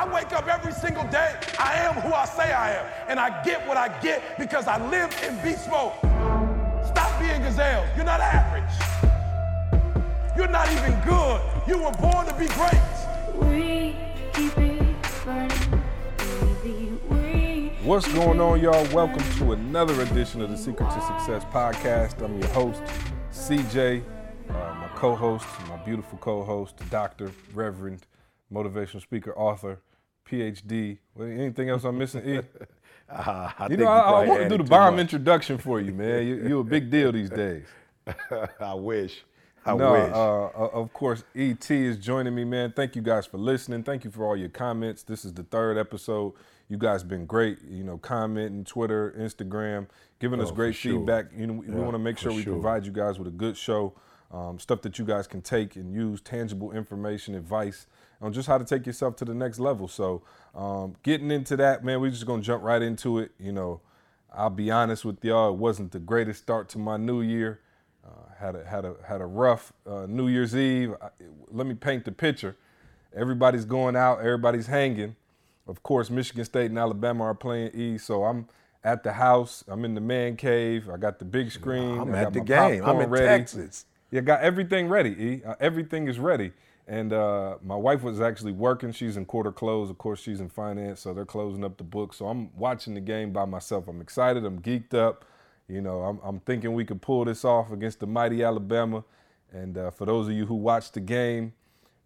I wake up every single day. I am who I say I am. And I get what I get because I live in beast mode. Stop being gazelles. You're not average. You're not even good. You were born to be great. We keep it burning, What's going on, y'all? Welcome to another edition of the Secret to Success podcast. I'm your host, CJ, uh, my co host, my beautiful co host, Dr. Reverend, motivational speaker, author, PhD. Anything else I'm missing? E? Uh, I You know, I, I want to do the bomb much. introduction for you, man. You, you're a big deal these days. I wish. I no, wish. Uh, uh, of course, ET is joining me, man. Thank you guys for listening. Thank you for all your comments. This is the third episode. You guys been great. You know, commenting, Twitter, Instagram, giving us Oh, great for sure. feedback. You know, we, Yeah, want to make sure we sure. provide you guys with a good show, um, stuff that you guys can take and use, tangible information, advice on just how to take yourself to the next level. So, um, getting into that, man, we're just gonna jump right into it. You know, I'll be honest with y'all, it wasn't the greatest start to my new year. Uh, had a had a had a rough uh, New Year's Eve. I, let me paint the picture. Everybody's going out. Everybody's hanging. Of course, Michigan State and Alabama are playing E. So I'm at the house. I'm in the man cave. I got the big screen. I'm at the game. I'm in ready. Texas. Yeah, got everything ready. E. Uh, everything is ready. And uh, my wife was actually working. She's in quarter close. Of course, she's in finance, so they're closing up the book. So I'm watching the game by myself. I'm excited. I'm geeked up. You know, I'm, I'm thinking we could pull this off against the mighty Alabama. And uh, for those of you who watched the game,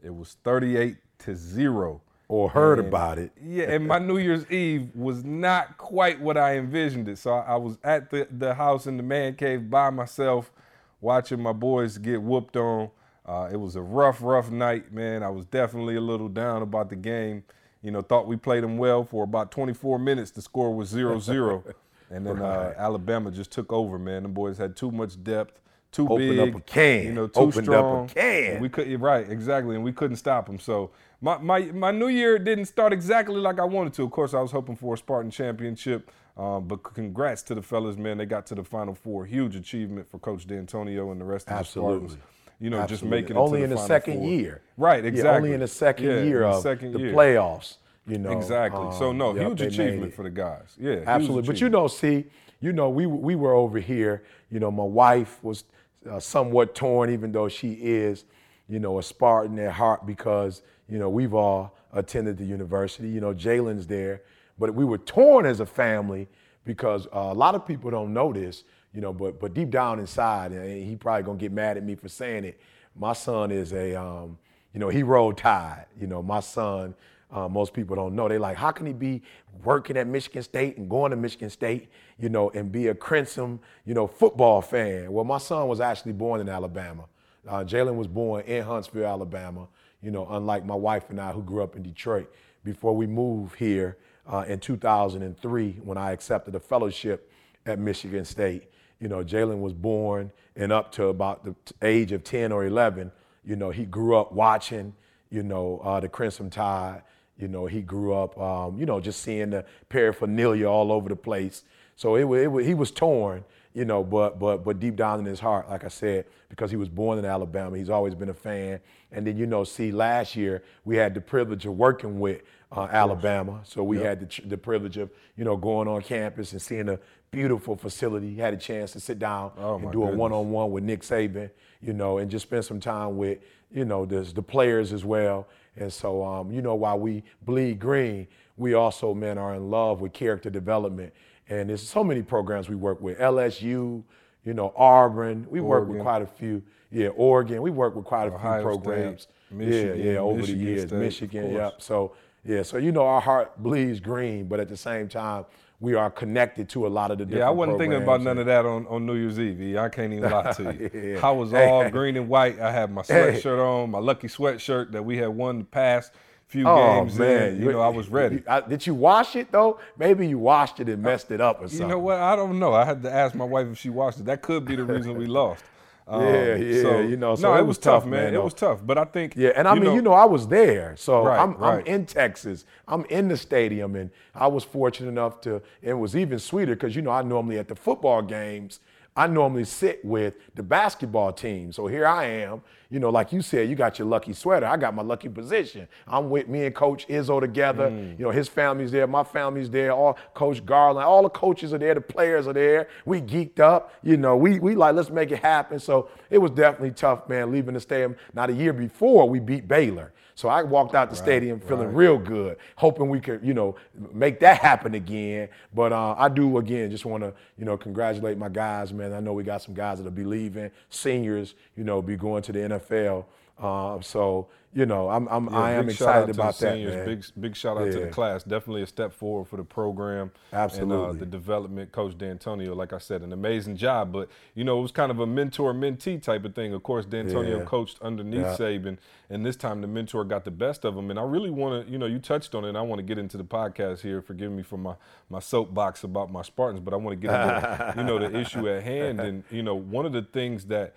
it was 38 to zero. or heard And- about it. Yeah, and my New Year's Eve was not quite what I envisioned it. So I, I was at the, the house in the man cave by myself, watching my boys get whooped on. Uh, it was a rough, rough night, man. I was definitely a little down about the game. You know, thought we played them well for about 24 minutes. The score was 0 0. And then uh, Alabama just took over, man. The boys had too much depth, too Opened up big. a can. You know, too Opened up a strong. can. We could right, exactly, and we couldn't stop them. So my, my my new year didn't start exactly like I wanted to. Of course, I was hoping for a Spartan championship, um, but congrats to the fellas, man. They got to the Final Four. Huge achievement for Coach Dantonio and the rest of Absolutely. the Spartans. You know, just making it only in the second Four. year. Right, Yeah, exactly. only in the second Yeah, year in the of second the year. playoffs. You know. Exactly. so um, no, yep, huge achievement for the guys. Yeah, Absolutely. But you know, see, you know, we we were over here. You know, my wife was uh, somewhat torn, even though she is, you know, a Spartan at heart because you know we've all attended the university. You know, Jalen's there, but we were torn as a family because uh, a lot of people don't know this. You know, but but deep down inside, and he probably gonna get mad at me for saying it. My son is a, um, you know, he rolled tide. You know, my son. Uh, most people don't know. They like, how can he be working at Michigan State and going to Michigan State, you know, and be a Crimson, you know, football fan? Well, my son was actually born in Alabama. Uh, Jalen was born in Huntsville, Alabama. You know, unlike my wife and I, who grew up in Detroit. Before we moved here uh, in 2003, when I accepted a fellowship at Michigan State, you know, Jalen was born and up to about the age of 10 or 11, you know, he grew up watching, you know, uh, the Crimson Tide. You know, he grew up, um, you know, just seeing the paraphernalia all over the place. So it, it, wa- he was torn, you know, but but but deep down in his heart, like I said, because he was born in Alabama, he's always been a fan. And then you know, see, last year we had the privilege of working with uh, Alabama, so we had the, the privilege of you know going on campus and seeing a beautiful facility. He had a chance to sit down Oh, and do a one-on-one with Nick Saban, you know, and just spend some time with you know the the players as well. And so, um, you know, while we bleed green, we also, men, are in love with character development. And there's so many programs we work with. LSU, you know, Auburn. We work with quite a few. Yeah, Oregon. We work with quite a Ohio few State, programs. Michigan, yeah, yeah, over Michigan the years. State, Michigan, yep. So, yeah, so you know, our heart bleeds green, but at the same time, we are connected to a lot of the different Yeah, I wasn't thinking about none of that on, on New Year's Eve. E. I can't even lie to you. Yeah. I was all green and white. I had my sweatshirt on, my lucky sweatshirt that we had won the past few Oh games. man, in. you know, I was ready. You- I- did you wash it though? Maybe you washed it and messed it up or something. You know what? I don't know. I had to ask my wife if she washed it. That could be the reason we lost. Um, Yeah, yeah, you know, so no, it was was tough, tough, man. It was tough, but I think Yeah, and I mean, you know, I was there, so Right, I'm, right. I'm in Texas. I'm in the stadium, and I was fortunate enough to. It was even sweeter because you know I normally at the football games, I normally sit with the basketball team. So here I am, you know, like you said, you got your lucky sweater. I got my lucky position. I'm with me and Coach Izzo together. Mm. You know, his family's there, my family's there, all Coach Garland, all the coaches are there, the players are there. We geeked up, you know, we we like let's make it happen. So it was definitely tough, man, leaving the stadium. Now the year before we beat Baylor. So I walked out the stadium feeling right. real good, hoping we could, you know, make that happen again. But uh, I do again just want to, you know, congratulate my guys, man. I know we got some guys that'll be leaving, seniors, you know, be going to the NFL. Uh, so you know, I'm, I'm Yeah, I am big shout out excited about that, seniors. man. Big big shout out to the class. Definitely a step forward for the program. And uh, Absolutely. the development, Coach Dantonio, like I said, an amazing job. But you know, it was kind of a mentor mentee type of thing. Of course, Dantonio Yeah. coached underneath Yeah. Saban, and this time the mentor got the best of him. And I really want to, you know, you touched on it. and I want to get into the podcast here. Forgive me for my my soapbox about my Spartans, but I want to get into you know the issue at hand. And you know, one of the things that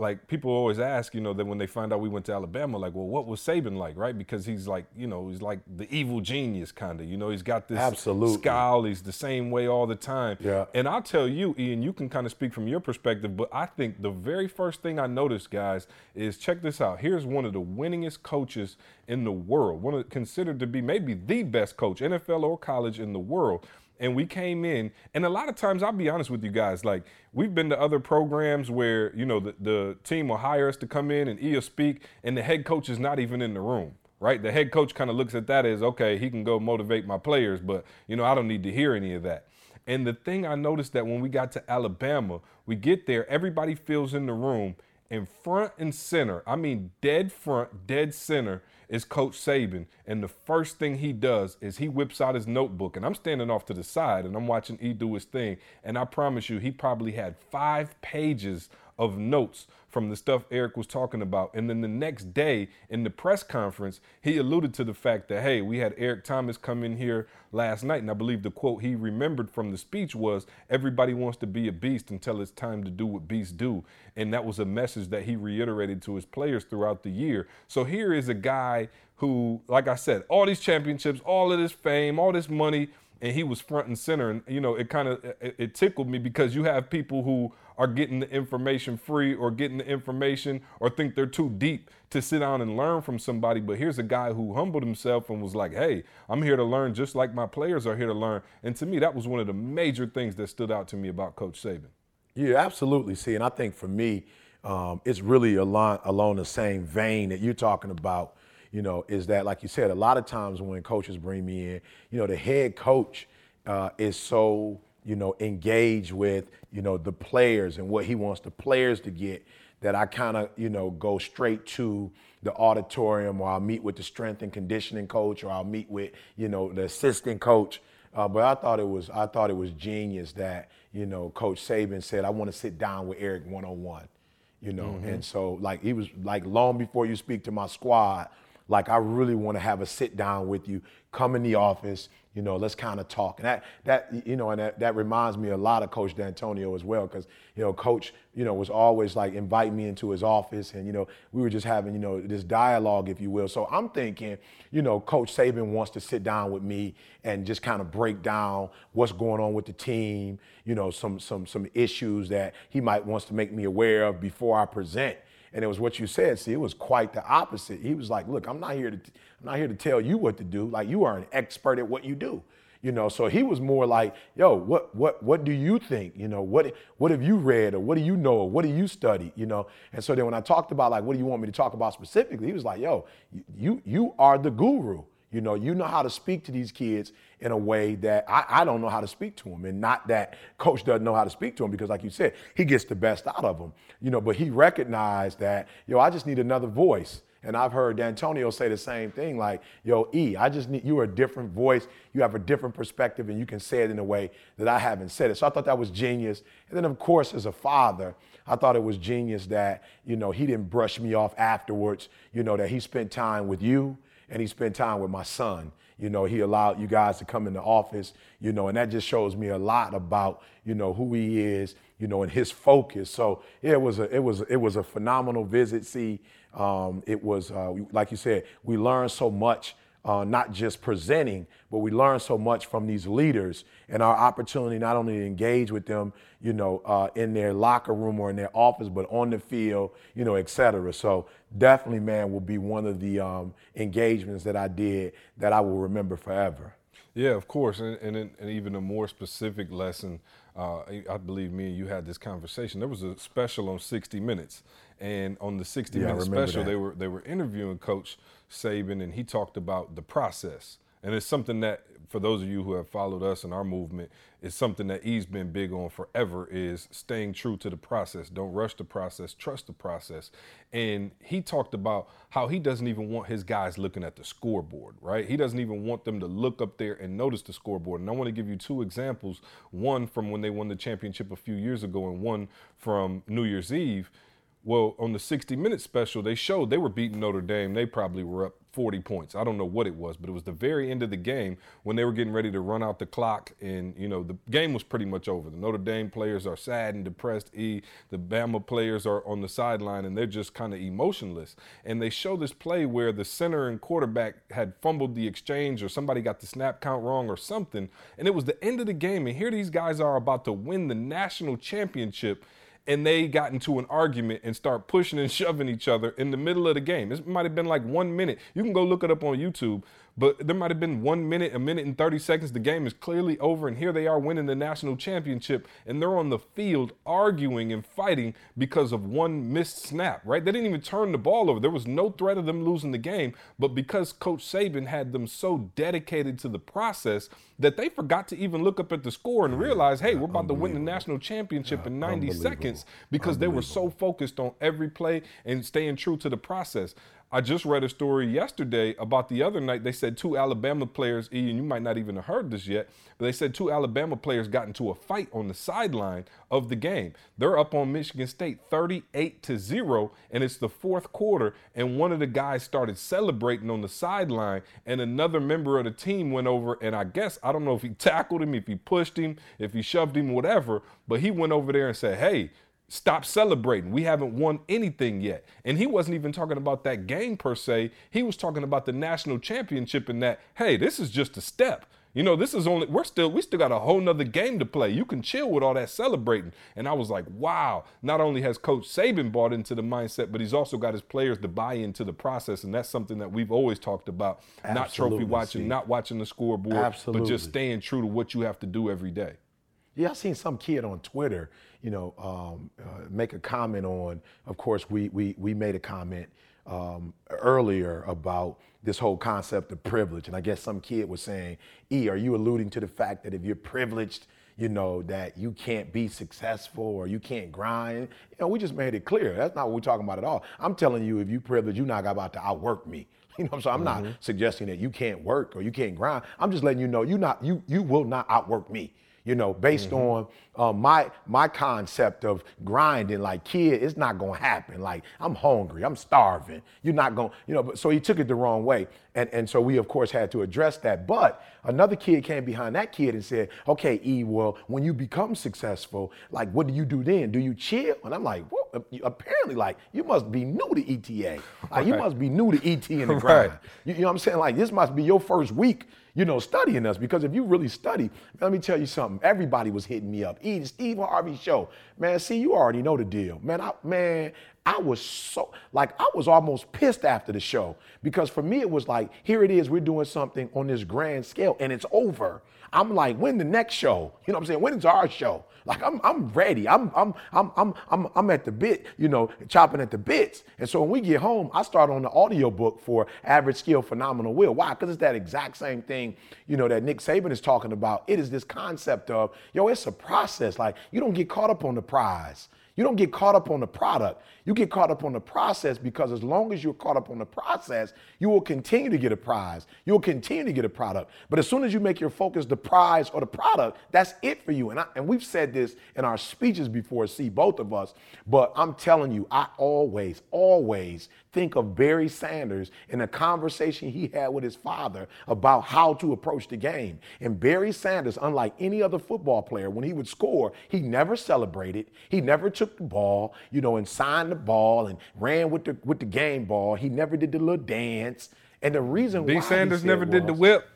like people always ask, you know, that when they find out we went to Alabama, like, well, what was Saban like, right? Because he's like, you know, he's like the evil genius kind of, you know, he's got this Absolutely. scowl, he's the same way all the time. Yeah. And I'll tell you, Ian, you can kind of speak from your perspective, but I think the very first thing I noticed, guys, is check this out. Here's one of the winningest coaches in the world, one of considered to be maybe the best coach, NFL or college in the world and we came in and a lot of times i'll be honest with you guys like we've been to other programs where you know the, the team will hire us to come in and he'll speak and the head coach is not even in the room right? The head coach kind of looks at that as okay he can go motivate my players but you know i don't need to hear any of that. And the thing i noticed that when we got to alabama we get there everybody feels in the room and front and center i mean dead front dead center is Coach Saban. And the first thing he does is he whips out his notebook. And I'm standing off to the side and I'm watching E do his thing. And I promise you, he probably had five pages of notes from the stuff Eric was talking about. And then the next day in the press conference, he alluded to the fact that, hey, we had Eric Thomas come in here last night. And I believe the quote he remembered from the speech was, everybody wants to be a beast until it's time to do what beasts do. And that was a message that he reiterated to his players throughout the year. So here is a guy who, like I said, all these championships, all of this fame, all this money, and he was front and center. And you know, it kind of it, it tickled me because you have people who are getting the information free or getting the information or think they're too deep to sit down and learn from somebody. But here's a guy who humbled himself and was like, "Hey, I'm here to learn just like my players are here to learn." And to me, that was one of the major things that stood out to me about Coach Saban. Yeah, absolutely. See, and I think for me, um, it's really along along the same vein that you're talking about. You know, is that like you said, a lot of times when coaches bring me in, you know, the head coach uh, is so you know engaged with you know the players and what he wants the players to get that I kind of you know go straight to the auditorium or I'll meet with the strength and conditioning coach or I'll meet with you know the assistant coach. Uh, but I thought it was I thought it was genius that you know Coach Saban said I want to sit down with Eric one on one, you know, and so like he was like long before you speak to my squad, like I really want to have a sit down with you, come in the office, you know, let's kind of talk. And that that you know, and that, that reminds me a lot of Coach Dantonio as well, because you know, Coach, you know, was always like inviting me into his office, and you know, we were just having you know this dialogue, if you will. So I'm thinking, you know, Coach Saban wants to sit down with me and just kind of break down what's going on with the team, you know, some some some issues that he might wants to make me aware of before I present. And it was what you said. See, it was quite the opposite. He was like, "Look, I'm not here to, I'm not here to tell you what to do. Like you are an expert at what you do, you know." So he was more like, "Yo, what, what, what do you think? You know, what, what have you read, or what do you know, or what do you study? You know?" And so then when I talked about like, "What do you want me to talk about specifically?" He was like, "Yo, you, you are the guru. You know, you know how to speak to these kids in a way that I, I don't know how to speak to him. And not that coach doesn't know how to speak to him because, like you said, he gets the best out of him. You know, but he recognized that, yo, I just need another voice. And I've heard Dantonio say the same thing, like, yo, E, I just need you are a different voice. You have a different perspective, and you can say it in a way that I haven't said it. So I thought that was genius. And then, of course, as a father, I thought it was genius that, you know, he didn't brush me off afterwards, you know, that he spent time with you and he spent time with my son. You know, he allowed you guys to come in the office, you know, and that just shows me a lot about, you know, who he is, you know, and his focus. So yeah, it was a it was it was a phenomenal visit. See, um, it was uh, like you said, we learned so much uh, not just presenting, but we learn so much from these leaders and our opportunity not only to engage with them, you know, uh, in their locker room or in their office, but on the field, you know, et cetera. So definitely, man, will be one of the um, engagements that I did that I will remember forever. Yeah, of course, and, and, and even a more specific lesson. Uh, I believe me and you had this conversation. There was a special on 60 Minutes, and on the 60 Yeah, I Minute special, that. they were they were interviewing Coach Saban, and he talked about the process. And it's something that, for those of you who have followed us in our movement, it's something that he's been big on forever is staying true to the process. Don't rush the process, trust the process. And he talked about how he doesn't even want his guys looking at the scoreboard, right? He doesn't even want them to look up there and notice the scoreboard. And I want to give you two examples one from when they won the championship a few years ago, and one from New Year's Eve. Well, on the 60 minute special, they showed they were beating Notre Dame. They probably were up 40 points. I don't know what it was, but it was the very end of the game when they were getting ready to run out the clock. And, you know, the game was pretty much over. The Notre Dame players are sad and depressed. E, the Bama players are on the sideline and they're just kind of emotionless. And they show this play where the center and quarterback had fumbled the exchange or somebody got the snap count wrong or something. And it was the end of the game. And here these guys are about to win the national championship and they got into an argument and start pushing and shoving each other in the middle of the game. It might have been like one minute. You can go look it up on YouTube, but there might have been one minute, a minute and 30 seconds. The game is clearly over, and here they are winning the national championship, and they're on the field arguing and fighting because of one missed snap, right? They didn't even turn the ball over. There was no threat of them losing the game, but because Coach Saban had them so dedicated to the process that they forgot to even look up at the score and realize, hey, we're about to win the national championship in 90 seconds because they were so focused on every play and staying true to the process. I just read a story yesterday about the other night. They said two Alabama players, Ian, you might not even have heard this yet, but they said two Alabama players got into a fight on the sideline of the game. They're up on Michigan State 38 to 0, and it's the fourth quarter, and one of the guys started celebrating on the sideline, and another member of the team went over, and I guess, I don't know if he tackled him, if he pushed him, if he shoved him, whatever, but he went over there and said, hey, Stop celebrating. We haven't won anything yet. And he wasn't even talking about that game per se. He was talking about the national championship and that, hey, this is just a step. You know, this is only we're still we still got a whole nother game to play. You can chill with all that celebrating. And I was like, wow, not only has Coach Saban bought into the mindset, but he's also got his players to buy into the process. And that's something that we've always talked about. not trophy watching, Steve. not watching the scoreboard, but just staying true to what you have to do every day. Yeah, I seen some kid on Twitter, you know, um, uh, make a comment on. Of course, we we we made a comment um, earlier about this whole concept of privilege, and I guess some kid was saying, "E, are you alluding to the fact that if you're privileged, you know, that you can't be successful or you can't grind?" You know, we just made it clear. That's not what we're talking about at all. I'm telling you, if you're privileged, you're not about to outwork me. You know, so I'm not suggesting that you can't work or you can't grind. I'm just letting you know you not you you will not outwork me you know, based on uh, my my concept of grinding. Like, kid, it's not gonna happen. Like, I'm hungry, I'm starving. You're not gonna, you know. But so he took it the wrong way, and and so we of course had to address that. But another kid came behind that kid and said, "Okay, E, well, when you become successful, like, what do you do then? Do you chill?" And I'm like, "Well, apparently, like, you must be new to ETA. Like, you must be new to ET in the Right. grind. You, you know what I'm saying? Like this must be your first week, you know, studying us because if you really study, let me tell you something. Everybody was hitting me up. E, the Steve Harvey show, man. See, you already know the deal, man. I, man, I was so like I was almost pissed after the show because for me it was like, here it is, we're doing something on this grand scale and it's over. I'm like, when the next show? You know what I'm saying? When is our show? Like I'm I'm ready. I'm I'm I'm I'm I'm I'm at the bit, you know, chopping at the bits. And so when we get home, I start on the audio book for Average Skill Phenomenal Will. Why? Because it's that exact same thing, you know, that Nick Saban is talking about. It is this concept of, yo, it's a process. Like you don't get caught up on the prize. You don't get caught up on the product. You get caught up on the process because as long as you're caught up on the process, you will continue to get a prize. You'll continue to get a product. But as soon as you make your focus the prize or the product, that's it for you. And, I, and we've said this in our speeches before, see, both of us. But I'm telling you, I always, always think of Barry Sanders in a conversation he had with his father about how to approach the game. And Barry Sanders, unlike any other football player, when he would score, he never celebrated. He never took the ball, you know, and signed the ball and ran with the with the game ball. He never did the little dance. And the reason B. why Sanders he never said did the whip.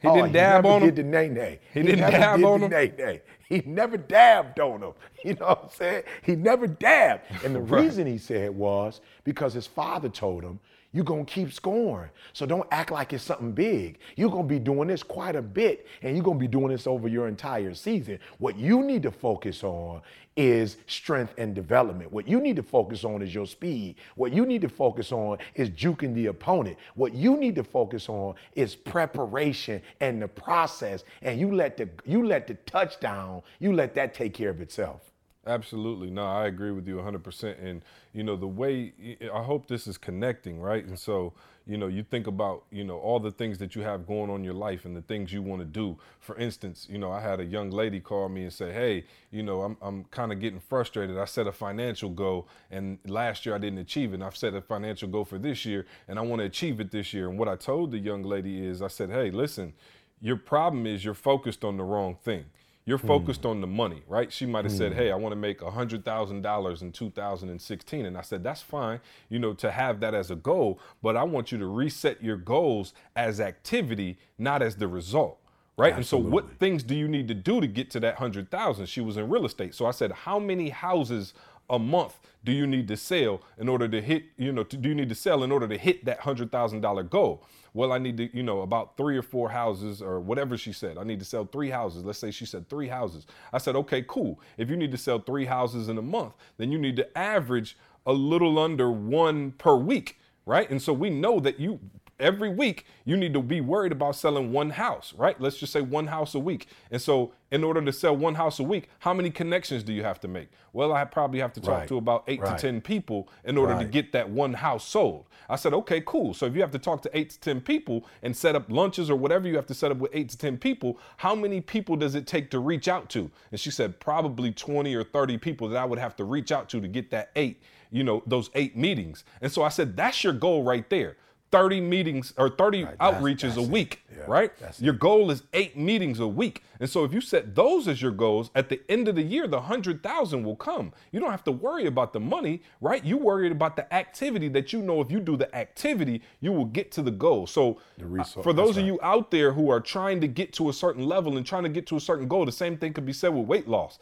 He Oh, didn't dab never on him. did the nay nay. He didn't never dab did on the him? nay nay. He never dabbed on him. You know what I'm saying? He never dabbed. And the Right. reason he said was because his father told him, you're gonna keep scoring. So don't act like it's something big. You're gonna be doing this quite a bit, and you're gonna be doing this over your entire season. What you need to focus on is strength and development. What you need to focus on is your speed. What you need to focus on is juking the opponent. What you need to focus on is preparation and the process. And you let the you let the touchdown, you let that take care of itself. Absolutely. No, I agree with you 100%. And, you know, the way I hope this is connecting, right? And so, you know, you think about, you know, all the things that you have going on in your life and the things you want to do. For instance, you know, I had a young lady call me and say, hey, you know, I'm, I'm kind of getting frustrated. I set a financial goal and last year I didn't achieve it. And I've set a financial goal for this year and I want to achieve it this year. And what I told the young lady is, I said, hey, listen, your problem is you're focused on the wrong thing you're hmm. focused on the money, right? She might have said, hmm. "Hey, I want to make hundred thousand dollars in 2016," and I said, "That's fine, you know, to have that as a goal, but I want you to reset your goals as activity, not as the result." Right. And so, what things do you need to do to get to that hundred thousand? She was in real estate, so I said, "How many houses a month do you need to sell in order to hit? You know, to, do you need to sell in order to hit that hundred thousand dollar goal?" Well, I need to, you know, about three or four houses or whatever she said. I need to sell three houses. Let's say she said three houses. I said, okay, cool. If you need to sell three houses in a month, then you need to average a little under one per week, right? And so we know that you every week you need to be worried about selling one house, right? Let's just say one house a week. And so in order to sell one house a week, how many connections do you have to make? Well, I probably have to talk Right. to about eight Right. to 10 people in order to get that one house sold. I said, okay, cool. So if you have to talk to eight to 10 people and set up lunches or whatever you have to set up with eight to 10 people, how many people does it take to reach out to? And she said, probably 20 or 30 people that I would have to reach out to to get that eight, you know, those eight meetings. And so I said, that's your goal right there. 30 meetings or 30 Right, that's- outreaches that's a week, Yeah, right? Your goal is eight meetings a week. And so if you set those as your goals, at the end of the year, the hundred thousand will come. You don't have to worry about the money, right? You worried about the activity that you know if you do the activity, you will get to the goal. So The uh, resource, for those of right. you out there who are trying to get to a certain level and trying to get to a certain goal, the same thing could be said with weight loss.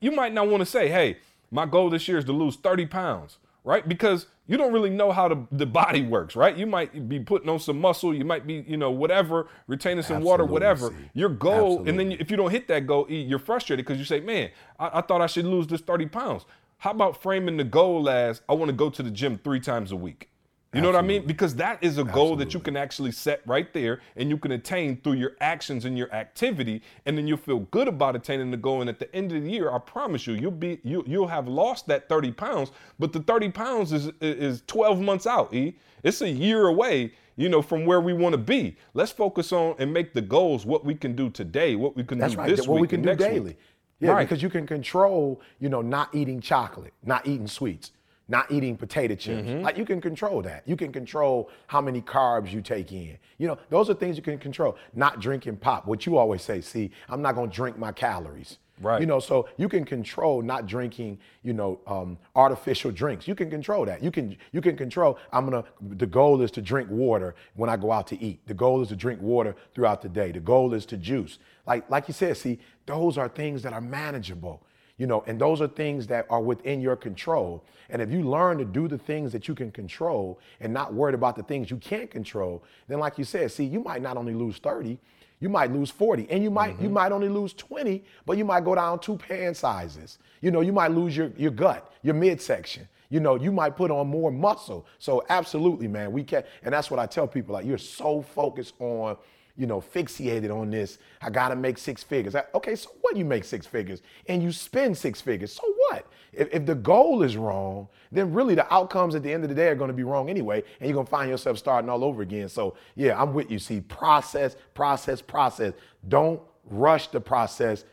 You might not want to say, hey, my goal this year is to lose 30 pounds, right? Because you don't really know how the, the body works, right? You might be putting on some muscle, you might be, you know, whatever, retaining some water, whatever. Your goal, and then if you don't hit that goal, you're frustrated because you say, man, I, I thought I should lose this 30 pounds. How about framing the goal as I want to go to the gym three times a week? You know what I mean? Because that is a goal that you can actually set right there and you can attain through your actions and your activity. And then you'll feel good about attaining the goal. And at the end of the year, I promise you, you'll be you you'll have lost that 30 pounds, but the 30 pounds is is 12 months out, E. It's a year away, you know, from where we want to be. Let's focus on and make the goals what we can do today, what we can That's do right. this what week we can do next week. daily. Yeah, Right. because you can control, you know, not eating chocolate, not eating sweets, not eating potato chips. Mm-hmm. Like you can control that. You can control how many carbs you take in. You know, those are things you can control. Not drinking pop. What you always say, see, I'm not gonna drink my calories. Right. You know, so you can control not drinking, you know, um, artificial drinks. You can control that. You can you can control. I'm gonna. The goal is to drink water when I go out to eat. The goal is to drink water throughout the day. The goal is to juice. Like like you said, see, those are things that are manageable. You know, and those are things that are within your control. And if you learn to do the things that you can control and not worried about the things you can't control, then like you said, see, you might not only lose 30, you might lose 40 and you might you mm-hmm. might only lose 20 but you might go down two pant sizes. You know you might lose your, your gut your midsection. You know you might put on more muscle. So absolutely man we can and that's what i tell people like you're so focused on you know fixated on this. I gotta make six figures. I- okay so what you make six figures? And you spend six figures. So what? If, if the goal is wrong then really the outcomes at the end of the day are going to be wrong anyway and you're going to find yourself starting all over again. So yeah i'm with you. See process process process. Don't rush the process.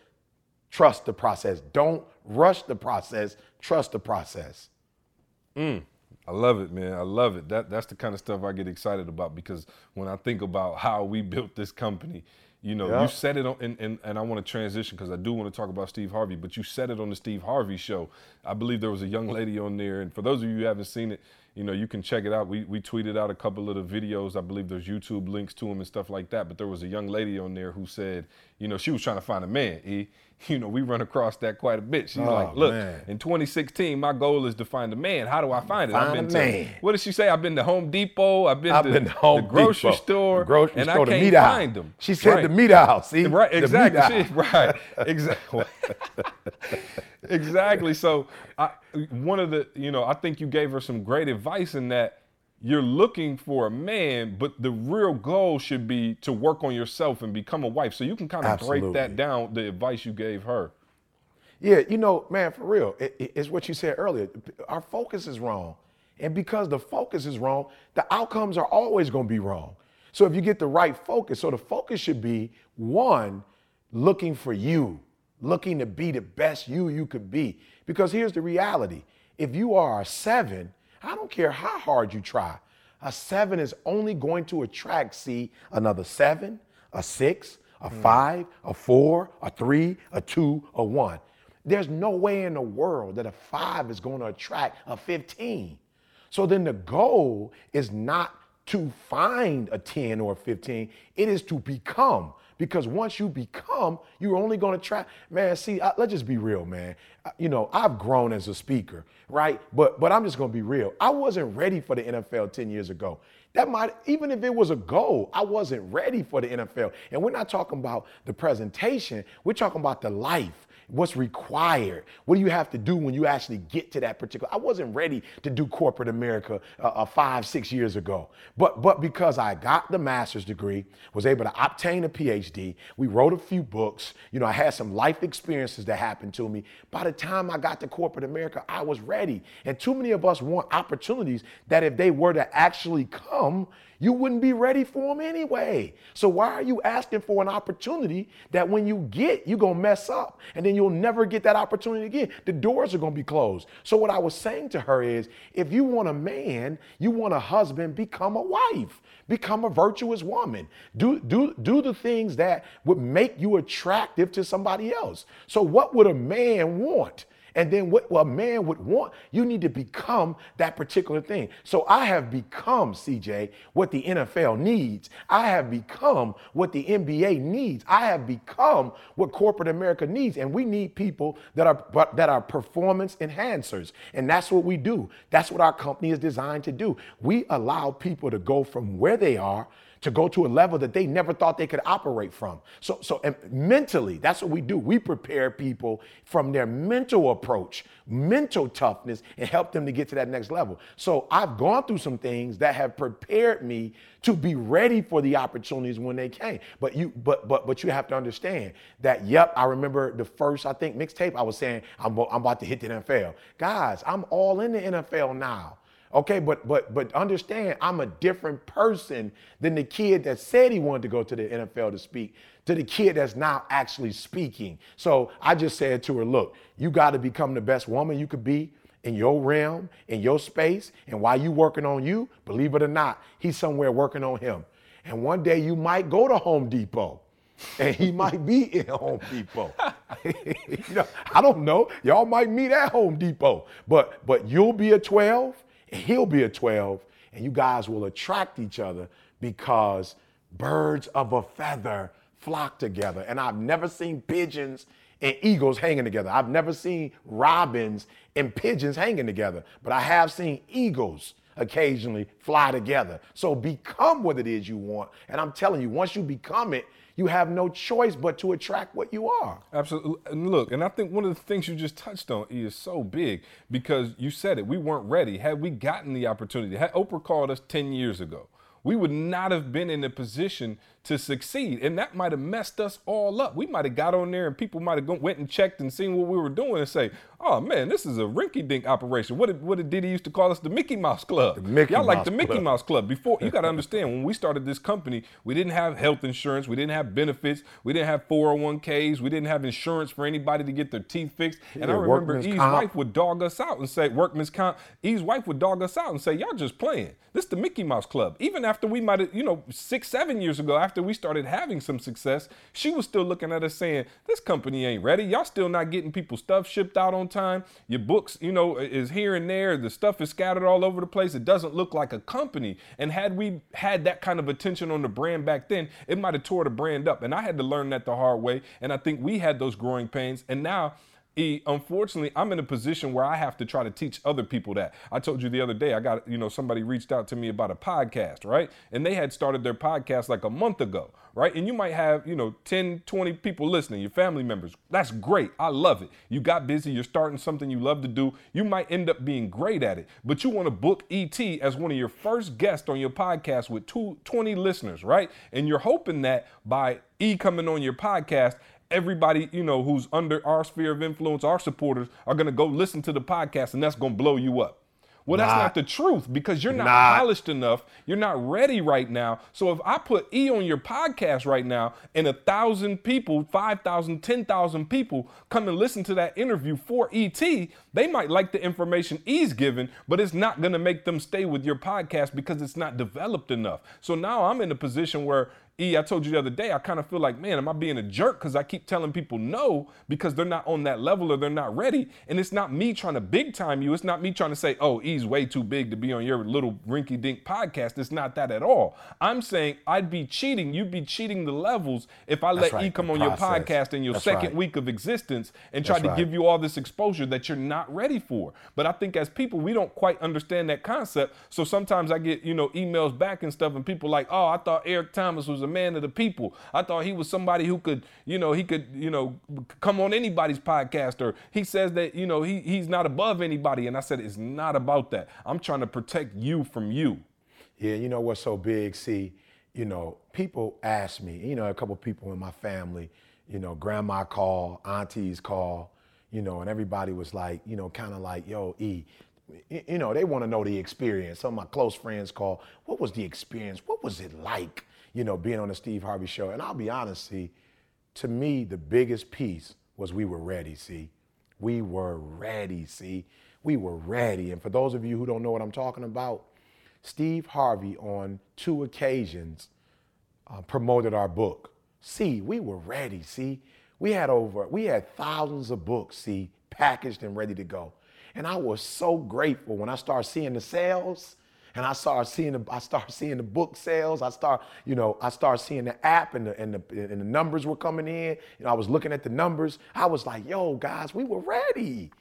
Trust the process. Don't rush the process. Trust the process mm. I love it, man. I love it. That that's the kind of stuff I get excited about because when I think about how we built this company, You know, Yeah. you said it on, and, and, and I want to transition because I do want to talk about Steve Harvey, but you said it on the Steve Harvey show. I believe there was a young lady on there, and for those of you who haven't seen it, you know, you can check it out. We, we tweeted out a couple of the videos. I believe there's YouTube links to them and stuff like that. But there was a young lady on there who said, you know, she was trying to find a man. E. You know, we run across that quite a bit. She's Oh, like, look, man. in 2016, my goal is to find a man. How do I find it? I've been a to, man. what did she say? I've been to Home Depot. I've been, I've to, been to Home the grocery Depot, store, the grocery and store, I can't meat find them. She said Right. the meat aisle. See, Right, exactly. She- right, exactly. exactly. So, I, one of the, you know, I think you gave her some great advice in that you're looking for a man, but the real goal should be to work on yourself and become a wife. So you can kind of break that down. The advice you gave her. Yeah, you know, man, for real, it, it- it's what you said earlier. Our focus is wrong. And because the focus is wrong, the outcomes are always going to be wrong. So if you get the right focus, so the focus should be one, looking for you, looking to be the best you you could be. Because here's the reality if you are a seven, I don't care how hard you try, a seven is only going to attract, see, another seven, a six, a hmm. five, a four, a three, a two, a one. There's no way in the world that a five is going to attract a 15. So then the goal is not to find a 10 or a 15, it is to become. Because once you become, you're only going to try. Man, see, I, let's just be real, man. I- You know, I've grown as a speaker, right? But but I'm just going to be real. I wasn't ready for the NFL 10 years ago. That might, even if it was a goal, I wasn't ready for the NFL. And we're not talking about the presentation, we're talking about the life what's required. What do you have to do when you actually get to that particular i wasn't ready to do corporate america uh, uh, five six years ago. But but because i got the master's degree was able to obtain a phd we wrote a few books you know i had some life experiences that happened to me. By the time i got to corporate america i was ready. And too many of us want opportunities that if they were to actually come you wouldn't be ready for them anyway. So why are you asking for an opportunity that when you get, you're gonna mess up and then you'll never get that opportunity again? The doors are gonna be closed. So what I was saying to her is, if you want a man, you want a husband, become a wife. Become a virtuous woman. Do, do, do the things that would make you attractive to somebody else. So what would a man want? And then what a man would want, you need to become that particular thing. So I have become, CJ, what the NFL needs. I have become what the NBA needs. I have become what corporate America needs. And we need people that are that are performance enhancers. And that's what we do. That's what our company is designed to do. We allow people to go from where they are to go to a level that they never thought they could operate from. So, so mentally, that's what we do. We prepare people from their mental approach, mental toughness, and help them to get to that next level. So I've gone through some things that have prepared me to be ready for the opportunities when they came. But you, but but but you have to understand that. Yep, I remember the first I think mixtape. I was saying I'm, I'm about to hit the NFL, guys. I'm all in the NFL now. Okay, but but but understand, I'm a different person than the kid that said he wanted to go to the NFL to speak, to the kid that's now actually speaking. So I just said to her, look, you got to become the best woman you could be in your realm, in your space, and while you working on you, believe it or not, he's somewhere working on him. And one day you might go to Home Depot. And he might be in Home Depot. you know, I don't know. Y'all might meet at Home Depot. But but you'll be a 12 and he'll be a 12, and you guys will attract each other because birds of a feather flock together. And I've never seen pigeons and eagles hanging together. I've never seen robins and pigeons hanging together, but I have seen eagles occasionally fly together. So become what it is you want. And I'm telling you, once you become it, you have no choice but to attract what you are. Absolutely. And look, and I think one of the things you just touched on is so big because you said it. We weren't ready. Had we gotten the opportunity, had Oprah called us 10 years ago, we would not have been in a position to succeed. And that might have messed us all up. We might have got on there and people might have gone, went and checked and seen what we were doing and say, oh man, this is a rinky dink operation. What did, what did Dede used to call us? The Mickey Mouse Club. The Mickey Y'all like the Mickey Club. Mouse Club. Before, you got to understand, when we started this company, we didn't have health insurance, we didn't have benefits, we didn't have 401ks, we didn't have insurance for anybody to get their teeth fixed. And I remember E's comp. wife would dog us out and say, workman's comp, E's wife would dog us out and say, y'all just playing. This is the Mickey Mouse Club. Even after we might have, you know, six, seven years ago, after we started having some success, she was still looking at us saying, "This company ain't ready. Y'all still not getting people stuff shipped out on time. Your books, you know, is here and there. The stuff is scattered all over the place. It doesn't look like a company." And had we had that kind of attention on the brand back then, it might have tore the brand up. And I had to learn that the hard way. And I think we had those growing pains. And now E, unfortunately, I'm in a position where I have to try to teach other people that. I told you the other day, I got, you know, somebody reached out to me about a podcast, right? And they had started their podcast like a month ago, right? And you might have, you know, 10, 20 people listening, your family members. That's great. I love it. You got busy, you're starting something you love to do. You might end up being great at it, but you want to book ET as one of your first guests on your podcast with two, 20 listeners, right? And you're hoping that by E coming on your podcast, everybody, you know, who's under our sphere of influence, our supporters, are gonna go listen to the podcast and that's gonna blow you up. Well, that's Not. the truth because you're not Not. polished enough. You're not ready right now. So if I put E on your podcast right now and a thousand people, 5,000, 10,000 people come and listen to that interview for ET, they might like the information E's given, but it's not going to make them stay with your podcast because it's not developed enough. So now I'm in a position where E, I told you the other day, I kind of feel like, man, am I being a jerk because I keep telling people no because they're not on that level or they're not ready? And it's not me trying to big time you. It's not me trying to say, oh, E's way too big to be on your little rinky dink podcast. It's not that at all. I'm saying I'd be cheating. You'd be cheating the levels if I let right, E come on your podcast in your That's second right. week of existence and try That's to right. give you all this exposure that you're not ready for. But I think as people, we don't quite understand that concept. So sometimes I get, you know, emails back and stuff, and people like, oh, I thought Eric Thomas was a man of the people. I thought he was somebody who could, you know, he could, you know, come on anybody's podcast, or he says that, you know, he, he's not above anybody. And I said, it's not about that. I'm trying to protect you from you. Yeah, you know what's so big? See, you know, people ask me, you know, a couple people in my family, you know, grandma call, aunties call, you know, and everybody was like, you know, kind of like, yo, E, you know, they want to know the experience. Some of my close friends call, what was the experience? What was it like, you know, being on the Steve Harvey show? And I'll be honest, see, to me, the biggest piece was we were ready, see. We were ready, see. We were ready. And for those of you who don't know what I'm talking about, Steve Harvey on two occasions uh, promoted our book. See, we were ready, see. We had over, we had thousands of books, see, packaged and ready to go. And I was so grateful when I started seeing the sales and I started seeing the, I started seeing the book sales. I start, you know, I started seeing the app and the, and the and the numbers were coming in. You know, I was looking at the numbers. I was like, yo, guys, we were ready.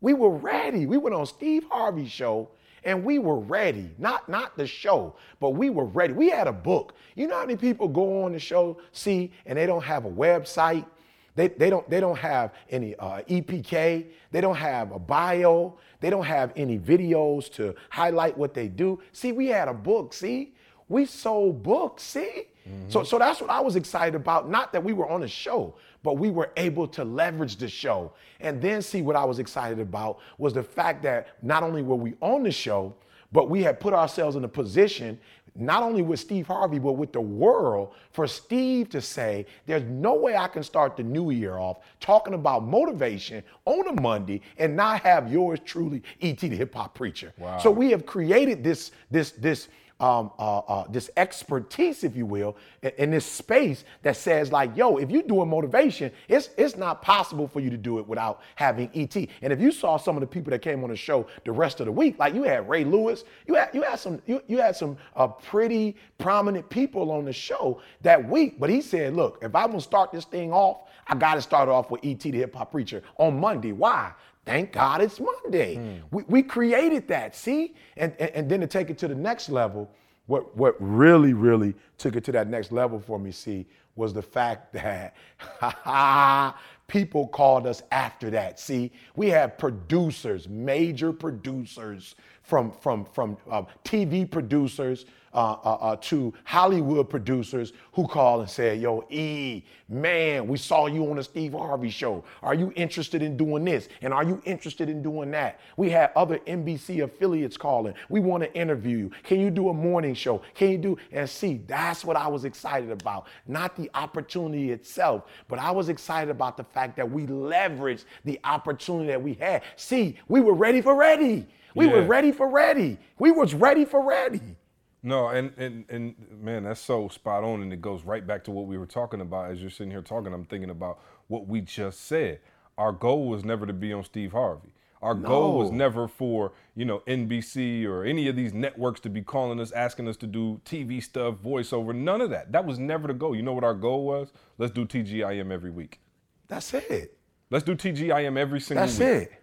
We were ready. We went on Steve Harvey's show and we were ready. Not not the show, but we were ready. We had a book. You know how many people go on the show, see, and they don't have a website. They, they don't they don't have any uh, EPK. They don't have a bio. They don't have any videos to highlight what they do. See, we had a book. See, we sold books. See, so so that's what I was excited about. Not that we were on a show, but we were able to leverage the show. And then see what I was excited about was the fact that not only were we on the show, but we had put ourselves in a position, not only with Steve Harvey, but with the world, for Steve to say, there's no way I can start the new year off talking about motivation on a Monday and not have yours truly, E.T. the hip hop preacher. So we have created this, this, this, um, uh, uh, this expertise, if you will, in, in this space that says like, yo, if you're doing motivation, it's it's not possible for you to do it without having ET. And if you saw some of the people that came on the show the rest of the week, like you had Ray Lewis, you had you had some you, you had some uh, pretty prominent people on the show that week. But he said, look, if I'm gonna start this thing off, I got to start off with ET the hip hop preacher on Monday. Why? Thank God it's Monday. We, we created that, see? And, and, and then to take it to the next level, what, what really, really took it to that next level for me, see, was the fact that people called us after that. See, we had producers, major producers, from, from, from uh, TV producers uh, uh, uh, to Hollywood producers who called and said, Yo, E, man, we saw you on the Steve Harvey show. Are you interested in doing this? And are you interested in doing that? We had other NBC affiliates calling. We want to interview you. Can you do a morning show? Can you do? And see, that's what I was excited about. Not the opportunity itself, but I was excited about the fact that we leveraged the opportunity that we had. See, we were ready for ready. We were ready for ready. We was ready for ready. No, and, and and man, that's so spot on, and it goes right back to what we were talking about. As you're sitting here talking, I'm thinking about what we just said. Our goal was never to be on Steve Harvey. Our goal was never for you know NBC or any of these networks to be calling us, asking us to do TV stuff, voiceover. None of that. That was never the goal. You know what our goal was? Let's do TGIM every week. That's it. Let's do TGIM every single That's week it.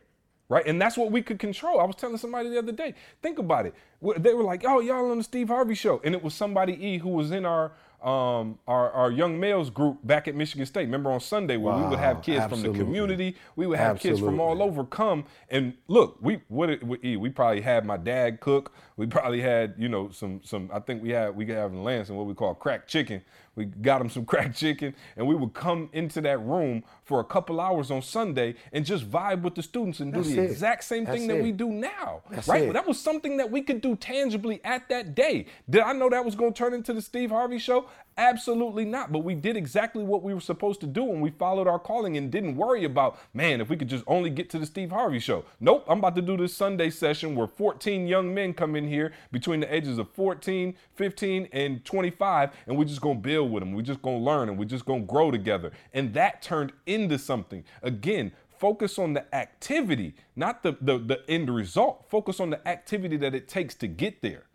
Right? And that's what we could control. I was telling somebody the other day. Think about it. They were like, "Oh, y'all on the Steve Harvey show," and it was somebody E who was in our um our, our young males group back at Michigan State. Remember on Sunday where we would have Wow, kids from the community, we would have kids from all over come and look. We what we, we probably had my dad cook. We probably had you know some some. I think we had we have in Lansing what we call crack chicken. We got them some crack chicken, and we would come into that room for a couple hours on Sunday and just vibe with the students and do That's the it. exact same That's thing that we do now, That's right? it. That was something that we could do tangibly at that day. Did I know that was going to turn into the Steve Harvey show? Absolutely not. But we did exactly what we were supposed to do and we followed our calling and didn't worry about, man, if we could just only get to the Steve Harvey show. Nope, I'm about to do this Sunday session where 14 young men come in here between the ages of 14, 15, and 25, and we're just to build with them. We're just to learn and we're just to grow together. And that turned into something. Again, focus on the activity, not the, the, the end result. Focus on the activity that it takes to get there.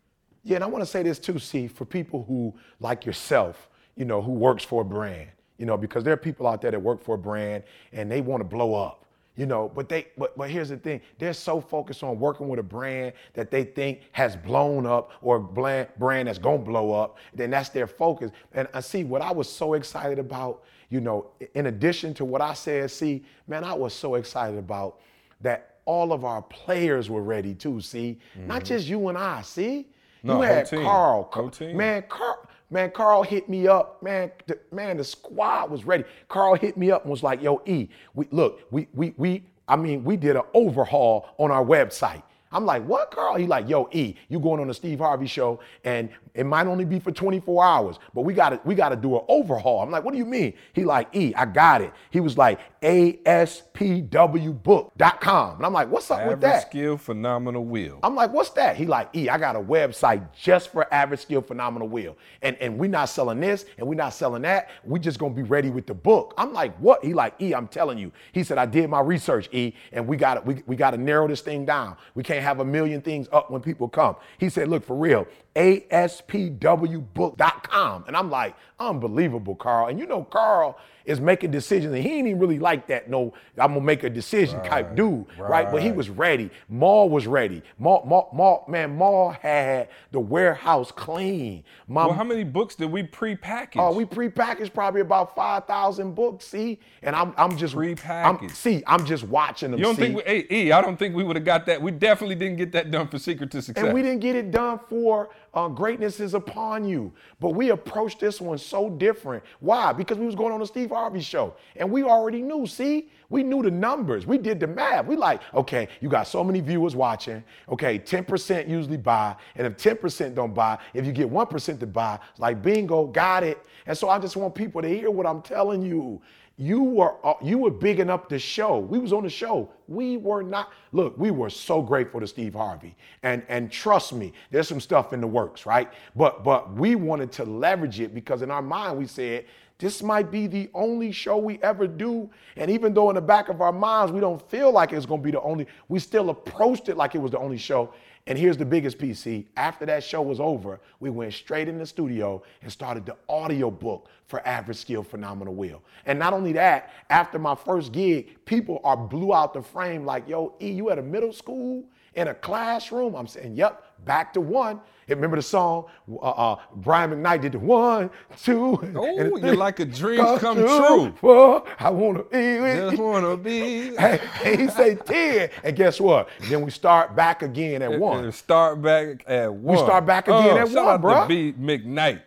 Yeah, and I want to say this too, see, for people who like yourself, you know, who works for a brand, you know, because there are people out there that work for a brand and they want to blow up, you know, but they but but here's the thing, they're so focused on working with a brand that they think has blown up or a brand brand that's gonna blow up, then that's their focus. And uh, I see what I was so excited about, you know, in addition to what I said, see, man, I was so excited about that all of our players were ready too, see? Not mm-hmm. just you and I, see? No, you had team. Carl. Whole team. Man, Carl, man, Carl hit me up. Man, the, man, the squad was ready. Carl hit me up and was like, "Yo, E, we look, we we we. I mean, we did an overhaul on our website." I'm like, "What, Carl?" He like, "Yo, E, you going on the Steve Harvey show, and it might only be for 24 hours, but we got to we got to do an overhaul." I'm like, "What do you mean?" He like, "E, I got it." He was like, "ASPWbook.com," and I'm like, "What's up with that? Average skill, phenomenal will. I'm like, what's that? He like, E, I got a website just for average skill phenomenal will. And and we're not selling this and we're not selling that. We just gonna be ready with the book. I'm like, what? He like, E, I'm telling you. He said, I did my research, E, and we got we, we gotta narrow this thing down. We can't have a million things up when people come. He said, look, for real, ASPWbook.com. And I'm like, unbelievable, Carl. And you know, Carl is making decisions, and he ain't even really like that. No, I'm gonna make a decision type dude, right? But he was ready. Maul was ready. Maul, Maul, Maul, man, Maul had the warehouse clean. My, well, how many books did we pre-package? Oh, we prepackaged probably about five thousand books. See, and I'm I'm just I'm, see, I'm just watching them. you don't see? think? We, hey, E, I don't think we would have got that. We definitely didn't get that done for Secret to Success. And we didn't get it done for uh, greatness is upon you. But we approached this one so different. Why? Because we was going on the Steve Harvey show. And we already knew, see? We knew the numbers. We did the math. We like, okay, you got so many viewers watching. Okay, 10% usually buy. And if 10% don't buy, if you get 1% to buy, like bingo, got it. And so I just want people to hear what I'm telling you. You were uh, you were bigging up the show. We was on the show. We were not. Look, we were so grateful to Steve Harvey, and and trust me, there's some stuff in the works, right? But but we wanted to leverage it because in our mind we said this might be the only show we ever do. And even though in the back of our minds we don't feel like it's going to be the only, we still approached it like it was the only show. And here's the biggest piece. See, after that show was over, we went straight in the studio and started the audio book for Average Skill Phenomenal Will. And not only that, after my first gig, people are blew out the frame like, yo, E, you at a middle school in a classroom? I'm saying, yep, back to one. And remember the song? Uh, uh, Brian McKnight did the one, two, and Oh, the you're like a dream come two, true. Four, I wanna be with Just you. wanna be. Hey, and he say 10. And guess what? Then we start back again at one. And start back at one. We start back again at shout one, out bruh. To B McKnight.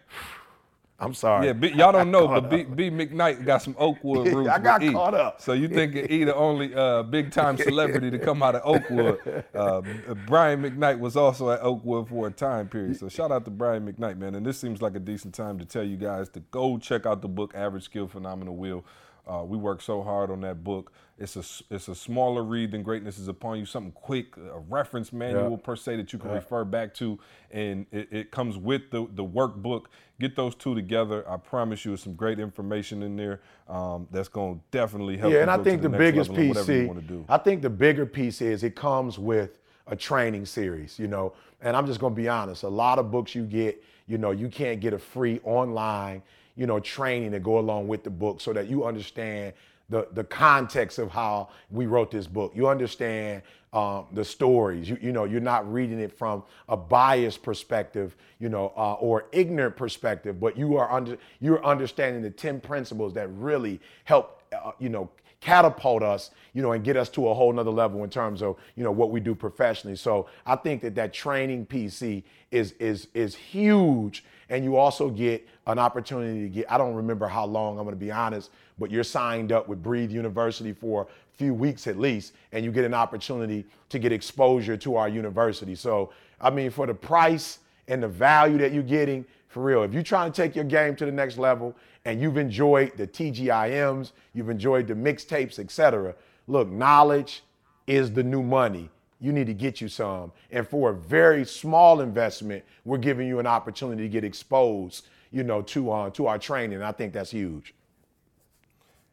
I'm sorry. Yeah, B, y'all don't know, but B, B McKnight got some Oakwood roots. I got with E. caught up. So you think E the only uh, big time celebrity to come out of Oakwood? Uh, Brian McKnight was also at Oakwood for a time period. So shout out to Brian McKnight, man. And this seems like a decent time to tell you guys to go check out the book Average Skill Phenomenal Will. Uh, we worked so hard on that book. It's a it's a smaller read than Greatness is Upon You. Something quick, a reference manual Yeah. per se that you can refer back to, and it, it comes with the the workbook. Get those two together. I promise you, some great information in there um, that's going to definitely help. Yeah, you and I to think the, next biggest piece, whatever you see, want to do. I think the bigger piece is it comes with a training series, you know. And I'm just gonna be honest, a lot of books you get, you know, you can't get a free online, you know, training to go along with the book so that you understand the the context of how we wrote this book. You understand um, the stories. You you know, you're not reading it from a biased perspective, you know, uh, or ignorant perspective, but you are under you're understanding the ten principles that really help, uh, you know catapult us, you know, and get us to a whole nother level in terms of, you know, what we do professionally. So I think that that training PC is is is huge, and you also get an opportunity to get. I don't remember how long. I'm going to be honest, but you're signed up with Breathe University for a few weeks at least, and you get an opportunity to get exposure to our university. So I mean, for the price and the value that you're getting, for real, if you're trying to take your game to the next level and you've enjoyed the TGIMs, you've enjoyed the mixtapes, etc. Look, knowledge is the new money. You need to get you some. And for a very small investment, we're giving you an opportunity to get exposed, you know, to uh, to our training. I think that's huge.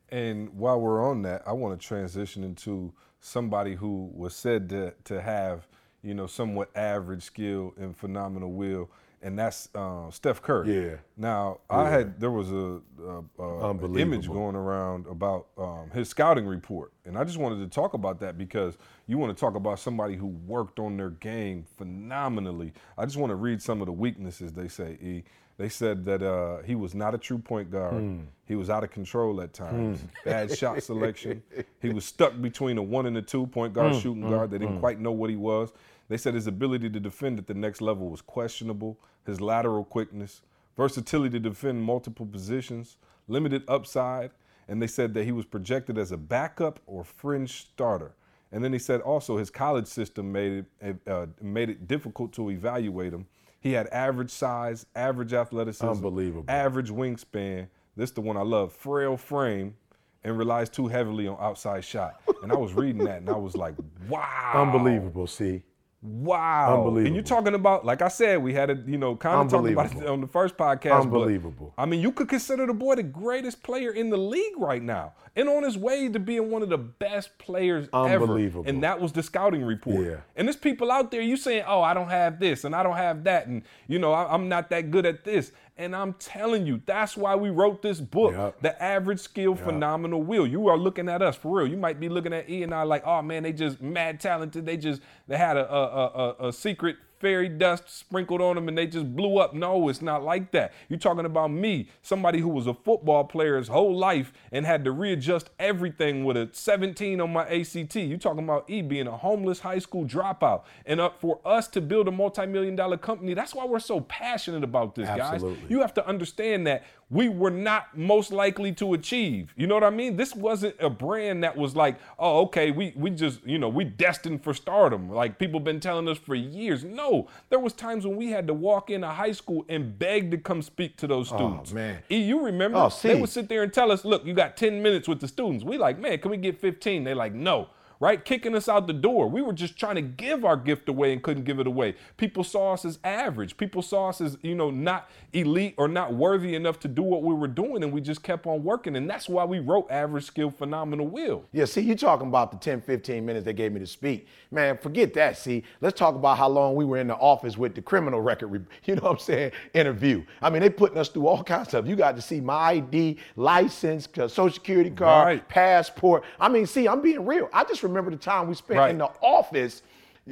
And while we're on that, I want to transition into somebody who was said to, to have, you know, somewhat average skill and phenomenal will, and that's uh, Steph Curry. Yeah. Now, I had there was a, a, a Unbelievable. image going around about um, his scouting report, and I just wanted to talk about that because you want to talk about somebody who worked on their game phenomenally. I just want to read some of the weaknesses they say. E. They said that uh, he was not a true point guard. Hmm. He was out of control at times. Bad shot selection. He was stuck between a one and a two point Hmm. guard shooting guard. They didn't quite know what he was. They said his ability to defend at the next level was questionable. His lateral quickness, versatility to defend multiple positions, limited upside, and they said that he was projected as a backup or fringe starter. And then he said also his college system made it uh, made it difficult to evaluate him. He had average size, average athleticism, Unbelievable. average wingspan. This the one I love. Frail frame, and relies too heavily on outside shot. And I was reading that, and I was like, wow, Unbelievable, see. Wow. Unbelievable. And you're talking about, like I said, we had a, you know, kind of talking about it on the first podcast. but, Unbelievable. I mean, you could consider the boy the greatest player in the league right now. And on his way to being one of the best players ever. Unbelievable. And that was the scouting report. Yeah. And there's people out there, you saying, oh, I don't have this and I don't have that. And, you know, I, I'm not that good at this. And I'm telling you, that's why we wrote this book, Yep. The Average Skill Phenomenal Will. You are looking at us for real. You might be looking at E and I like, oh man, they just mad talented. They just they had a, a, a- a secret fairy dust sprinkled on them and they just blew up. No, it's not like that. You're talking about me, somebody who was a football player his whole life and had to readjust everything with a 17 on my ACT. You're talking about E being a homeless high school dropout. And uh, for us to build a multi-million dollar company, that's why we're so passionate about this, guys. You have to understand that we were not most likely to achieve. You know what I mean? This wasn't a brand that was like, oh, okay, we we just, you know, we destined for stardom. Like people been telling us for years. No, there was times when we had to walk into high school and beg to come speak to those oh, students. Oh man. E, you remember? Oh, see. they would sit there and tell us, look, you got 10 minutes with the students. We like, man, can we get 15? They like, no right? Kicking us out the door. We were just trying to give our gift away and couldn't give it away. People saw us as average. People saw us as, you know, not elite or not worthy enough to do what we were doing, and we just kept on working. And that's why we wrote Average Skill Phenomenal Will. Yeah, see, you talking about the 10, 15 minutes they gave me to speak. Man, forget that. See, let's talk about how long we were in the office with the criminal record, re- you know what I'm saying, interview. I mean, they putting us through all kinds of stuff. You got to see my ID, license, social security card, Right. passport. I mean, see, I'm being real. I just remember the time we spent Right. in the office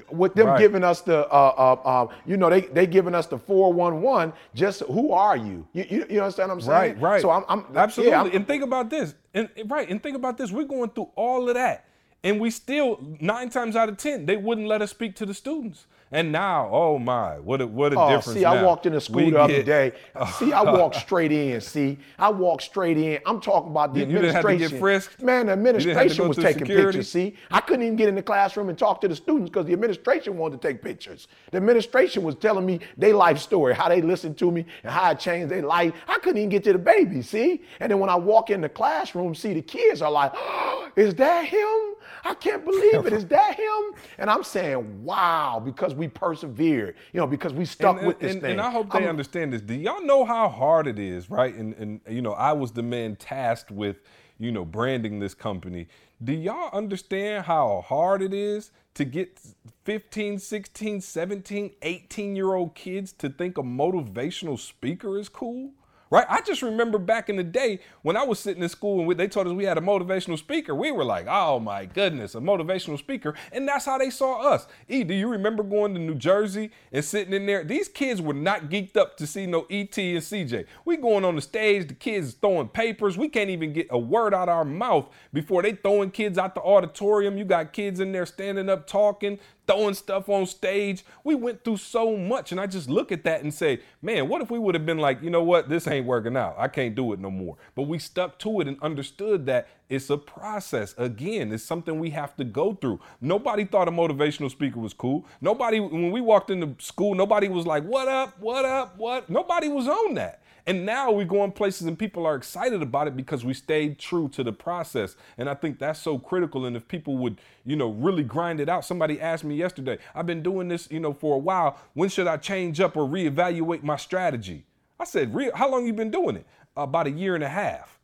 with them Right. giving us the, uh, uh, uh, you know, they they giving us the 411. Just who are you? You, you, you understand what I'm saying? Right, right. So I'm, I'm absolutely. yeah, I'm- and think about this. And right, and think about this. We're going through all of that, and we still nine times out of ten they wouldn't let us speak to the students. And now, oh my, what a what a Oh, difference. see, I walked in the school We the other get- day. See, I walked straight in. See, I walked straight in. I'm talking about the You- you didn't have to administration. get frisked? Man, the You didn't have to administration was taking security? pictures. See, I couldn't even get in the classroom and talk to the students because the administration wanted to take pictures. The administration was telling me their life story, how they listened to me, and how I changed their life. I couldn't even get to the baby. See, and then when I walk in the classroom, see the kids are like, "Is that him? I can't believe it. Is that him?" And I'm saying, "Wow," because we persevered. You know, because we stuck and, with this and, thing. and I hope they I'm- understand this. Do y'all know how hard it is, right? And and you know, I was the man tasked with, you know, branding this company. Do y'all understand how hard it is to get 15, 16, 17, 18 year old kids to think a motivational speaker is cool? Right? I just remember back in the day when I was sitting in school and we, they told us we had a motivational speaker. We were like, oh my goodness, a motivational speaker. And that's how they saw us. E, do you remember going to New Jersey and sitting in there? These kids were not geeked up to see no ET and CJ. We going on the stage, the kids throwing papers. We can't even get a word out of our mouth before they throwing kids out the auditorium. You got kids in there standing up talking, throwing stuff on stage. We went through so much. And I just look at that and say, man, what if we would have been like, you know what, this ain't working out. I can't do it no more. But we stuck to it and understood that it's a process. Again, it's something we have to go through. Nobody thought a motivational speaker was cool. Nobody, when we walked into school, nobody was like, what up, what up, what? Nobody was on that. And now we go in places and people are excited about it because we stayed true to the process. And I think that's so critical. And if people would, you know, really grind it out. Somebody asked me yesterday, I've been doing this, you know, for a while. When should I change up or reevaluate my strategy? I said, how long you been doing it? About a year and a half.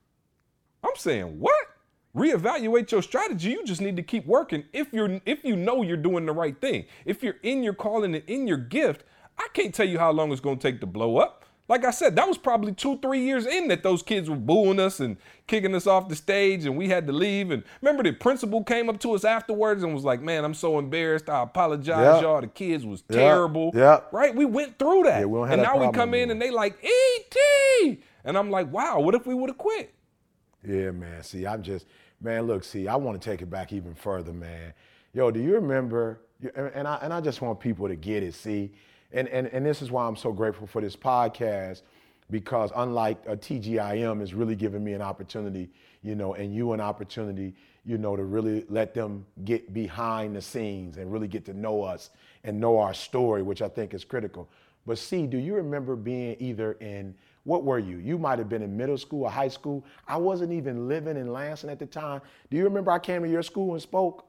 I'm saying, what? Reevaluate your strategy. You just need to keep working if you're if you know you're doing the right thing. If you're in your calling and in your gift, I can't tell you how long it's gonna take to blow up. Like I said, that was probably two, three years in that those kids were booing us and kicking us off the stage, and we had to leave. And remember, the principal came up to us afterwards and was like, "Man, I'm so embarrassed. I apologize, Yeah. y'all. The kids was Yeah. terrible. Yeah. Right? We went through that. Yeah, we don't have and now we come in and they like Et, and I'm like, wow, what if we would have quit? Yeah, man. See, I'm just, man. Look, see, I want to take it back even further, man. Yo, do you remember? And I and I just want people to get it. See, and and and this is why I'm so grateful for this podcast because unlike a TGIM is really giving me an opportunity, you know, and you an opportunity, you know, to really let them get behind the scenes and really get to know us and know our story, which I think is critical. But see, do you remember being either in what were you? You might have been in middle school or high school. I wasn't even living in Lansing at the time. Do you remember I came to your school and spoke?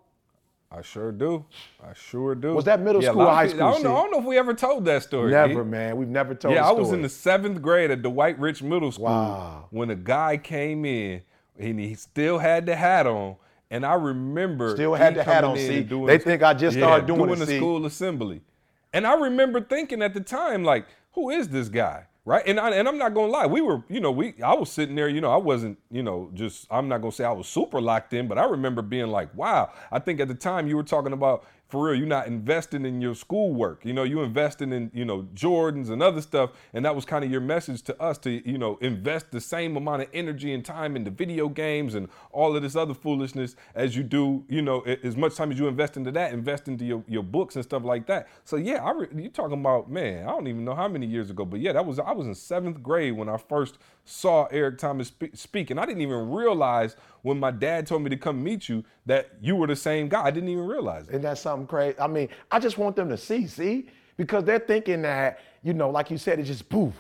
I sure do. I sure do. Was that middle Yeah, school or high people- I don't, know, school, I don't know if we ever told that story. Never, D. man. We've never told. Yeah, the I was in the seventh grade at Dwight Rich Middle School Wow. when a guy came in and he still had the hat on. And I remember Still had he the hat on, see? doing They think I just started doing doing it, the see? school assembly. And I remember thinking at the time, like, who is this guy? Right. And I, and I'm not gonna lie, we were, you know, we I was sitting there, you know, I wasn't, you know, just I'm not gonna say I was super locked in, but I remember being like, wow. I think at the time you were talking about for real, you're not investing in your schoolwork. You know, you're investing in, you know, Jordans and other stuff. And that was kind of your message to us to, you know, invest the same amount of energy and time into video games and all of this other foolishness as you do, you know, as much time as you invest into that, invest into your, your books and stuff like that. So yeah, I re- you talking about, man, I don't even know how many years ago, but yeah, that was, I was in seventh grade when I first saw Eric Thomas spe- speak. And I didn't even realize when my dad told me to come meet you that you were the same guy. I didn't even realize it. Isn't that something crazy? I mean, I just want them to see, see, because they're thinking that, you know, like you said, it's just poof,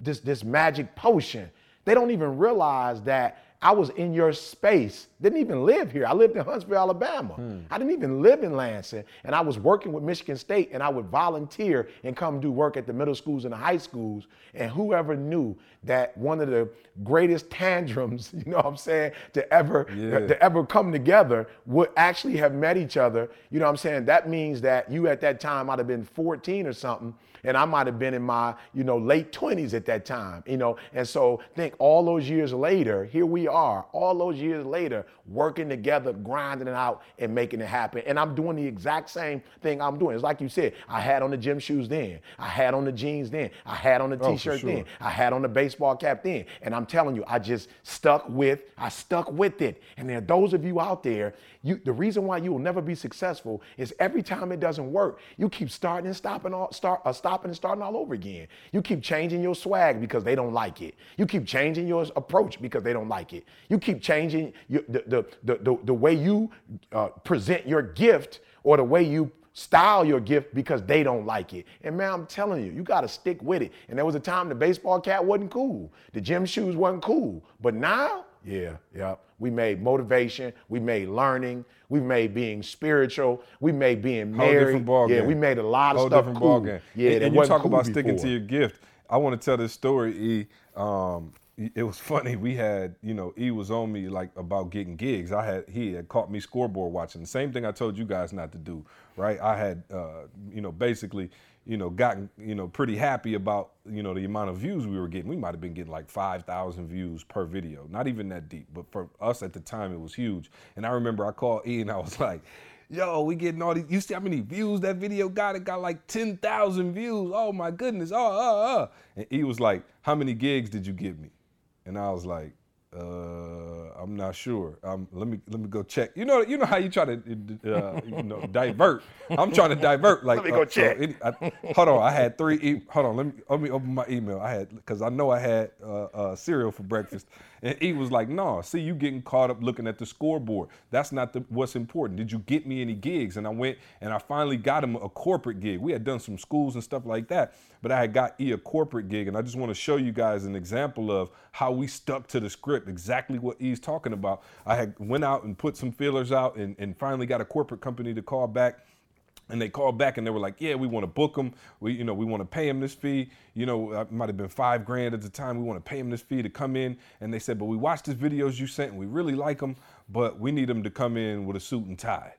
this this magic potion. They don't even realize that I was in your space. Didn't even live here. I lived in Huntsville, Alabama. Hmm. I didn't even live in Lansing, and I was working with Michigan State, and I would volunteer and come do work at the middle schools and the high schools. And whoever knew that one of the greatest tantrums, you know what I'm saying, to ever Yeah. to ever come together would actually have met each other. You know what I'm saying? That means that you at that time might have been 14 or something, And I might have been in my, you know, late 20s at that time, you know. And so think all those years later, here we are, all those years later, working together, grinding it out and making it happen. And I'm doing the exact same thing I'm doing. It's like you said, I had on the gym shoes then. I had on the jeans then. I had on the Oh, t-shirt sure. then. I had on the baseball cap then. And I'm telling you, I just stuck with, I stuck with it. And there are those of you out there, you the reason why you will never be successful is every time it doesn't work, you keep starting and stopping all start uh, stopping and starting all over again. You keep changing your swag because they don't like it. You keep changing your approach because they don't like it. You keep changing your, the, the, the, the, the way you uh, present your gift or the way you style your gift because they don't like it. And man, I'm telling you, you got to stick with it. And there was a time the baseball cap wasn't cool, the gym shoes wasn't cool, but now, yeah, yeah, we made motivation, we made learning, we made being spiritual, we made being married. yeah, game. we made a lot of Whole stuff different cool. ball game. Yeah, and, and you talk cool about sticking to your gift. I want to tell this story. E, um, it was funny. We had, you know, E was on me like about getting gigs. I had he had caught me scoreboard watching. The same thing I told you guys not to do. Right? I had, uh, you know, basically, you know, gotten, you know, pretty happy about, you know, the amount of views we were getting. We might have been getting like five thousand views per video. Not even that deep, but for us at the time, it was huge. And I remember I called E and I was like. Yo, we getting all these. You see how many views that video got? It got like 10,000 views. Oh my goodness. Oh, oh, oh. And he was like, How many gigs did you give me? And I was like, uh, I'm not sure. Um, let me let me go check. You know, you know how you try to uh, you know divert. I'm trying to divert. Like, Let me go uh, so check. any- I- hold on, I had three. E- hold on, let me let me open my email. I had because I know I had uh, uh, cereal for breakfast, and he was like, "No, see, you getting caught up looking at the scoreboard. That's not the, what's important. Did you get me any gigs?" And I went and I finally got him a corporate gig. We had done some schools and stuff like that, but I had got E a corporate gig, and I just want to show you guys an example of how we stuck to the script, exactly what E's talking about. I had went out and put some feelers out, and, and finally got a corporate company to call back. And they called back and they were like, "Yeah, we want to book him. We, you know, we want to pay him this fee. You know, it might have been five grand at the time. We want to pay him this fee to come in." And they said, "But we watched his videos you sent, and we really like him. But we need him to come in with a suit and tie.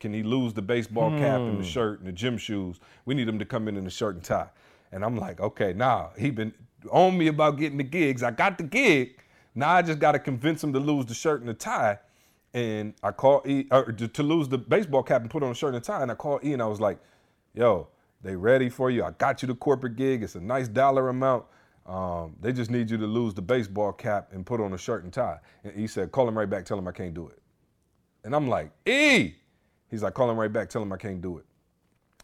Can he lose the baseball cap and the hmm. shirt and the gym shoes? We need him to come in in a shirt and tie." And I'm like, "Okay, nah, he been on me about getting the gigs. I got the gig. Now I just got to convince him to lose the shirt and the tie." And I called E or to, lose the baseball cap and put on a shirt and tie. And I called E and I was like, "Yo, they ready for you? I got you the corporate gig. It's a nice dollar amount. Um, they just need you to lose the baseball cap and put on a shirt and tie." And he said, "Call him right back. Tell him I can't do it." And I'm like, "E," he's like, "Call him right back. Tell him I can't do it."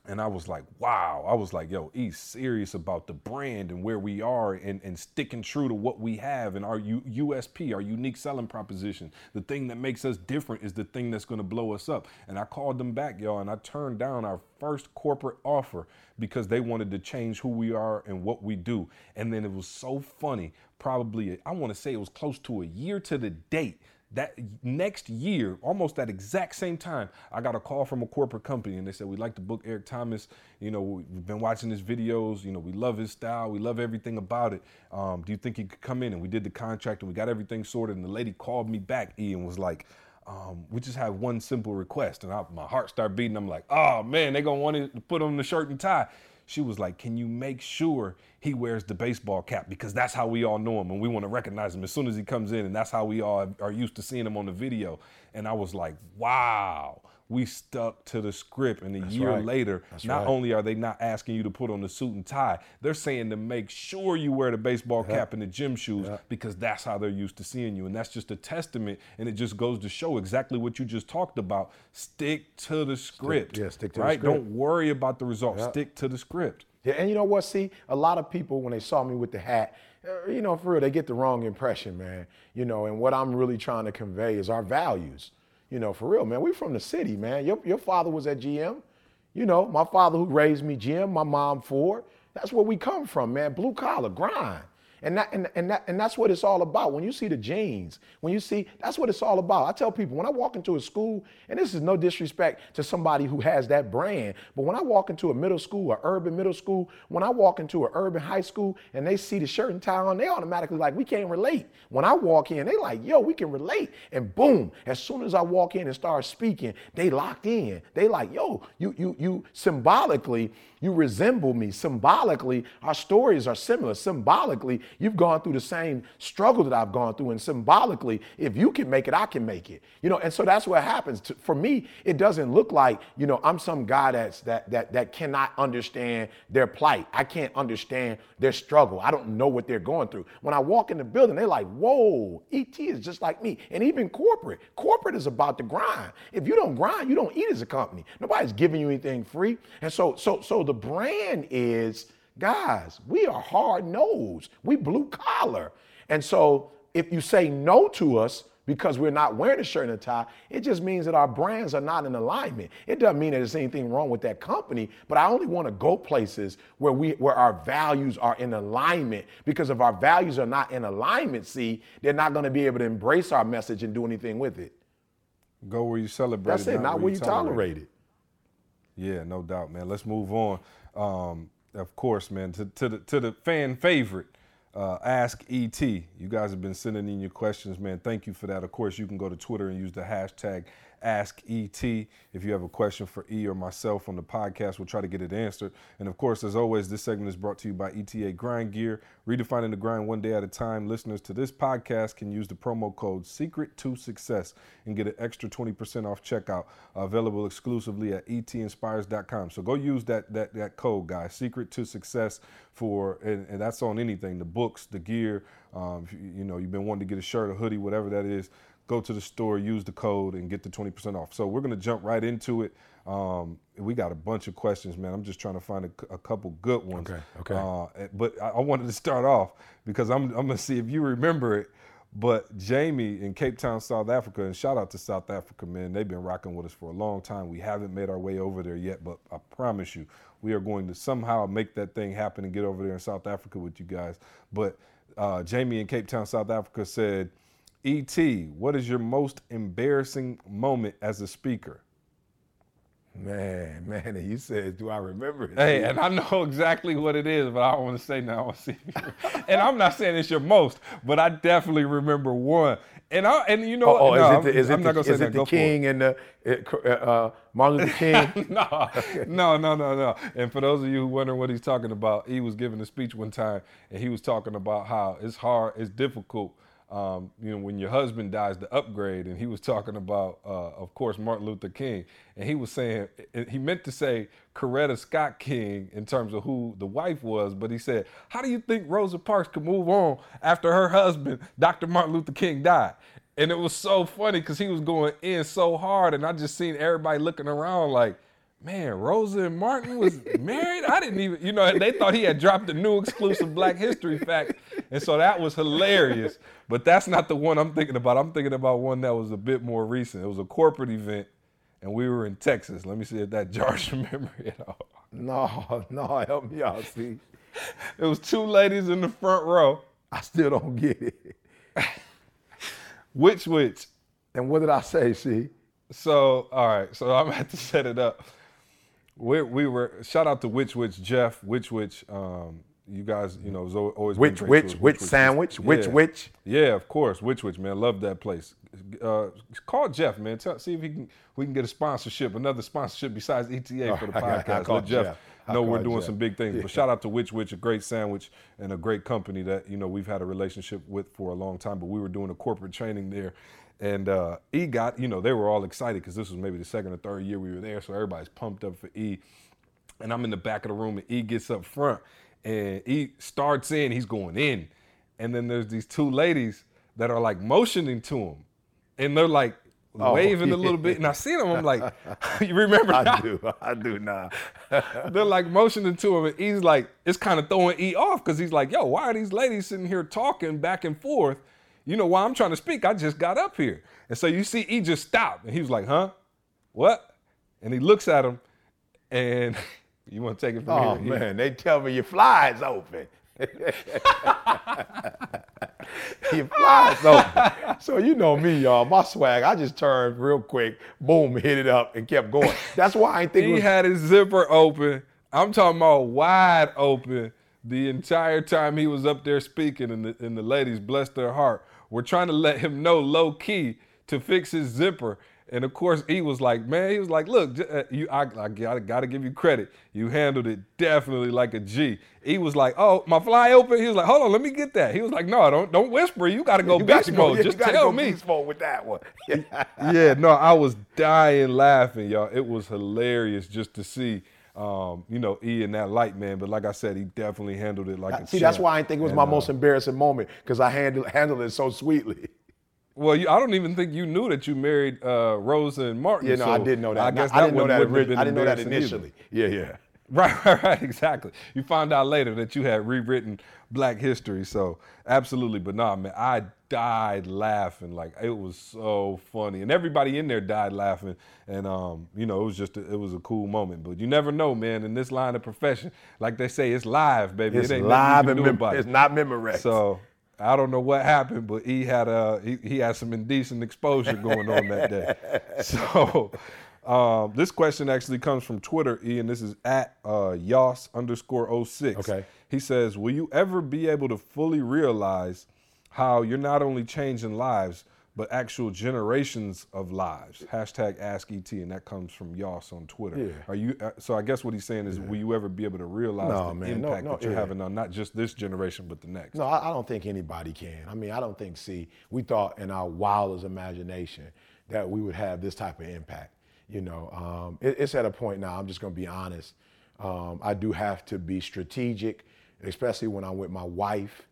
And I was like, wow. I was like, yo, he's serious about the brand and where we are and, and sticking true to what we have and our U- USP, our unique selling proposition. The thing that makes us different is the thing that's to blow us up. And I called them back, y'all, and I turned down our first corporate offer because they wanted to change who we are and what we do. And then it was so funny. Probably, I want to say it was close to a year to the date that next year, almost that exact same time, I got a call from a corporate company and they said, We'd like to book Eric Thomas. You know, we've been watching his videos. You know, we love his style. We love everything about it. Um, do you think he could come in? And we did the contract and we got everything sorted. And the lady called me back, E, and was like, um, we just have one simple request. And I, my heart started beating. I'm like, oh man, they're going to want to put on the shirt and tie. She was like, Can you make sure he wears the baseball cap? Because that's how we all know him and we want to recognize him as soon as he comes in. And that's how we all are used to seeing him on the video. And I was like, Wow, we stuck to the script. And a year right. later, That's not right. only are they not asking you to put on the suit and tie, they're saying to make sure you wear the baseball cap and the gym shoes because that's how they're used to seeing you. And that's just a testament. And it just goes to show exactly what you just talked about. Stick to the script. yeah, stick to the right? script. Don't worry about the results. Stick to the script. Yeah, and you know what? See, a lot of people when they saw me with the hat, uh, you know, for real, they get the wrong impression, man. You know, and what I'm really trying to convey is our values. You know, for real, man. We from the city, man. Your your father was at GM. You know, my father who raised me, GM, my mom Ford. That's where we come from, man. Blue collar, grind. And that and, and that and that's what it's all about. When you see the jeans, when you see that's what it's all about. I tell people when I walk into a school, and this is no disrespect to somebody who has that brand, but when I walk into a middle school, an urban middle school, when I walk into an urban high school and they see the shirt and tie on, they automatically like, we can't relate. When I walk in, they like, yo, we can relate. And boom, as soon as I walk in and start speaking, they locked in. They like, yo, you you you symbolically you resemble me. Symbolically, our stories are similar. Symbolically, you've gone through the same struggle that I've gone through. And symbolically, if you can make it, I can make it. You know, and so that's what happens. For me, it doesn't look like, you know, I'm some guy that's that that that cannot understand their plight. I can't understand their struggle. I don't know what they're going through. When I walk in the building, they're like, whoa, ET is just like me. And even corporate. Corporate is about the grind. If you don't grind, you don't eat as a company. Nobody's giving you anything free. And so so so the brand is, guys, we are hard nosed. We blue collar. And so if you say no to us because we're not wearing a shirt and a tie, it just means that our brands are not in alignment. It doesn't mean that there's anything wrong with that company, but I only want to go places where we where our values are in alignment. Because if our values are not in alignment, see, they're not going to be able to embrace our message and do anything with it. Go where you celebrate. That's it, not, where you tolerate it. Yeah, no doubt, man. Let's move on. Um, of course, man, to, to the to the fan favorite, uh, Ask ET. You guys have been sending in your questions, man. Thank you for that. Of course, you can go to Twitter and use the hashtag Ask ET. If you have a question for E or myself on the podcast, we'll try to get it answered. And of course, as always, this segment is brought to you by ETA Grind Gear. Redefining the grind one day at a time. Listeners to this podcast can use the promo code Secret to Success and get an extra 20% off checkout. Available exclusively at etinspires.com. So go use that that that code, guys. Secret to Success for and, and that's on anything: the books, the gear. Um, you, you know, you've been wanting to get a shirt, a hoodie, whatever that is go to the store, use the code, and get the 20% off. So we're going to jump right into it. Um, we got a bunch of questions, man. I'm just trying to find a, a couple good ones. Okay, okay. Uh, but I, I, wanted to start off because I'm, I'm going to see if you remember it. But Jamie in Cape Town, South Africa, and shout out to South Africa, man. They've been rocking with us for a long time. We haven't made our way over there yet, but I promise you, we are going to somehow make that thing happen and get over there in South Africa with you guys. But uh, Jamie in Cape Town, South Africa said, ET, what is your most embarrassing moment as a speaker? Man, man, you said, do I remember it? Hey, and I know exactly what it is, but I don't want to say now. I want to see. and I'm not saying it's your most, but I definitely remember one. And I and you know, oh, oh no, is it the, is I'm, it not the, gonna is say it that. the King and the uh, uh, Martin Luther King? no, no, no, no, no. And for those of you who wondering what he's talking about, he was giving a speech one time, and he was talking about how it's hard, it's difficult um, you know, when your husband dies, the upgrade. And he was talking about, uh, of course, Martin Luther King. And he was saying, he meant to say Coretta Scott King in terms of who the wife was, but he said, How do you think Rosa Parks could move on after her husband, Dr. Martin Luther King, died? And it was so funny because he was going in so hard. And I just seen everybody looking around like, man, Rosa and Martin was married. I didn't even, you know, they thought he had dropped a new exclusive Black History fact, and so that was hilarious. But that's not the one I'm thinking about. I'm thinking about one that was a bit more recent. It was a corporate event, and we were in Texas. Let me see if that jars your memory at all. No, no, help me out. See, it was two ladies in the front row. I still don't get it. which which? And what did I say? See. So all right, so I'm gonna have to set it up we we were shout out to Which Wich Jeff Which Wich. Um, you guys, you know, always which which which sandwich yeah. which which. Yeah, of course, which which man, love that place. Uh, call Jeff, man. Tell, see if he can we can get a sponsorship, another sponsorship besides ETA for the podcast. I, I Let Jeff, Jeff. know we're doing Jeff. some big things. Yeah. But shout out to Which Wich, a great sandwich and a great company that you know we've had a relationship with for a long time. But we were doing a corporate training there. And uh, E got, you know, they were all excited because this was maybe the second or third year we were there. So everybody's pumped up for E and I'm in the back of the room, and E gets up front, and E starts in, he's going in, and then there's these two ladies that are like motioning to him, and they're like Oh, waving yeah. a little bit, and I see them, I'm like, you remember? I that? do, I do now. They're like motioning to him, and E's like, it's kind of throwing E off because he's like, yo, why are these ladies sitting here talking back and forth? You know, why I'm trying to speak, I just got up here. And so you see he just stopped and he was like, huh? What? And he looks at him, and you want to take it from Oh here? He- man, they tell me your fly is open. he flies open. So you know me, y'all. My swag, I just turned real quick, boom, hit it up, and kept going. That's why I ain't think He was had his zipper open. I'm talking about wide open the entire time he was up there speaking, and the, and the ladies, bless their heart, were trying to let him know low key to fix his zipper. And of course, he was like, man, he was like, look, uh, you, I, I gotta, gotta give you credit. You handled it definitely like a G. He was like, oh, my fly open. He was like, hold on, let me get that. He was like, no, don't, don't whisper. You gotta go you beast to go, mode. yeah, Just tell go me. mode with that one. yeah, no, I was dying laughing, y'all. It was hilarious just to see, um, you know, E in that light, man. But like I said, he definitely handled it like a See, that's why I think it was And, my uh, most embarrassing moment because I handled handled it so sweetly. Well, you, I don't even think you knew that you married uh, Rosa and Martin. You know, I didn't know that. I guess I didn't know that. been I didn't know that embarrassing either. initially. Yeah, yeah. Right, right, right, exactly. You found out later that you had rewritten Black history, so absolutely. But nah, man, I died laughing. Like it was so funny, and everybody in there died laughing. And um, you know, it was just a, it was a cool moment. But you never know, man. In this line of profession, like they say, it's live, baby. It's it ain't live and mem- it. it's not Memorex. So I don't know what happened, but he had a he, he had some indecent exposure going on that day. So um, this question actually comes from Twitter, Ian. This is at uh, Yos underscore 06. Okay. He says, Will you ever be able to fully realize how you're not only changing lives, but actual generations of lives? Hashtag Ask ET, and that comes from Yos on Twitter. Yeah. Are you? Uh, so I guess what he's saying is, will you ever be able to realize No, the man, no, impact no, that you're yeah. having on not just this generation, but the next? No, I, I don't think anybody can. I mean, I don't think. See, we thought in our wildest imagination that we would have this type of impact. You know, um, it, it's at a point now. I'm just going to be honest. Um, I do have to be strategic, especially when I'm with my wife.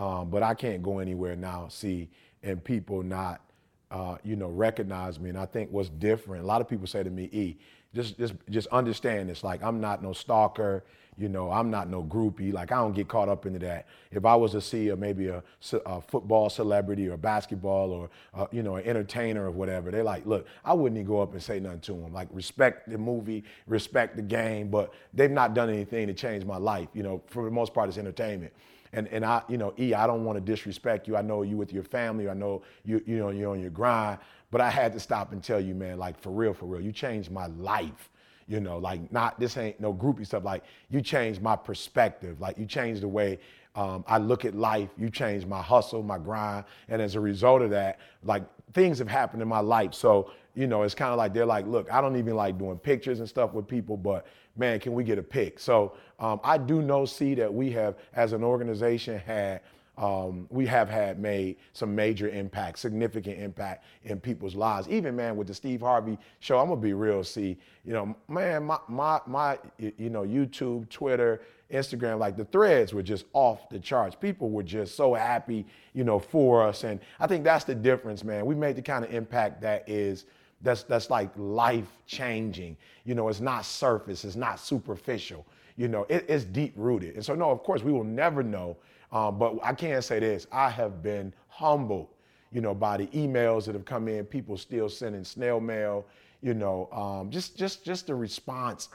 Um, but I can't go anywhere now. See, and people not, uh, you know, recognize me. And I think what's different. A lot of people say to me, "E, just just just understand this. Like I'm not no stalker. You know, I'm not no groupie. Like I don't get caught up into that. If I was to see a, maybe a, a football celebrity or basketball or uh, you know an entertainer or whatever, they're like, look, I wouldn't even go up and say nothing to them. Like respect the movie, respect the game, but they've not done anything to change my life. You know, for the most part, it's entertainment. And and I, you know, E, I don't want to disrespect you. I know you with your family. I know you, you know, you're on your grind. But I had to stop and tell you, man, like for real, for real, you changed my life. You know, like not this ain't no groupie stuff. Like you changed my perspective. Like you changed the way um, I look at life. You changed my hustle, my grind, and as a result of that, like things have happened in my life. So you know, it's kind of like they're like, look, I don't even like doing pictures and stuff with people, but man, can we get a pic? So um, I do know, see that we have, as an organization, had um, we have had made some major impact, significant impact in people's lives. Even man, with the Steve Harvey show, I'm gonna be real. See, you know, man, my my my, you know, YouTube, Twitter, Instagram, like the threads were just off the charts. People were just so happy, you know, for us, and I think that's the difference, man. We made the kind of impact that is that's that's like life changing. You know, it's not surface, it's not superficial. You know, it, it's deep rooted. And so, no, of course, we will never know. Um, but I can say this: I have been humbled, you know, by the emails that have come in. People still sending snail mail. You know, um, just just just the response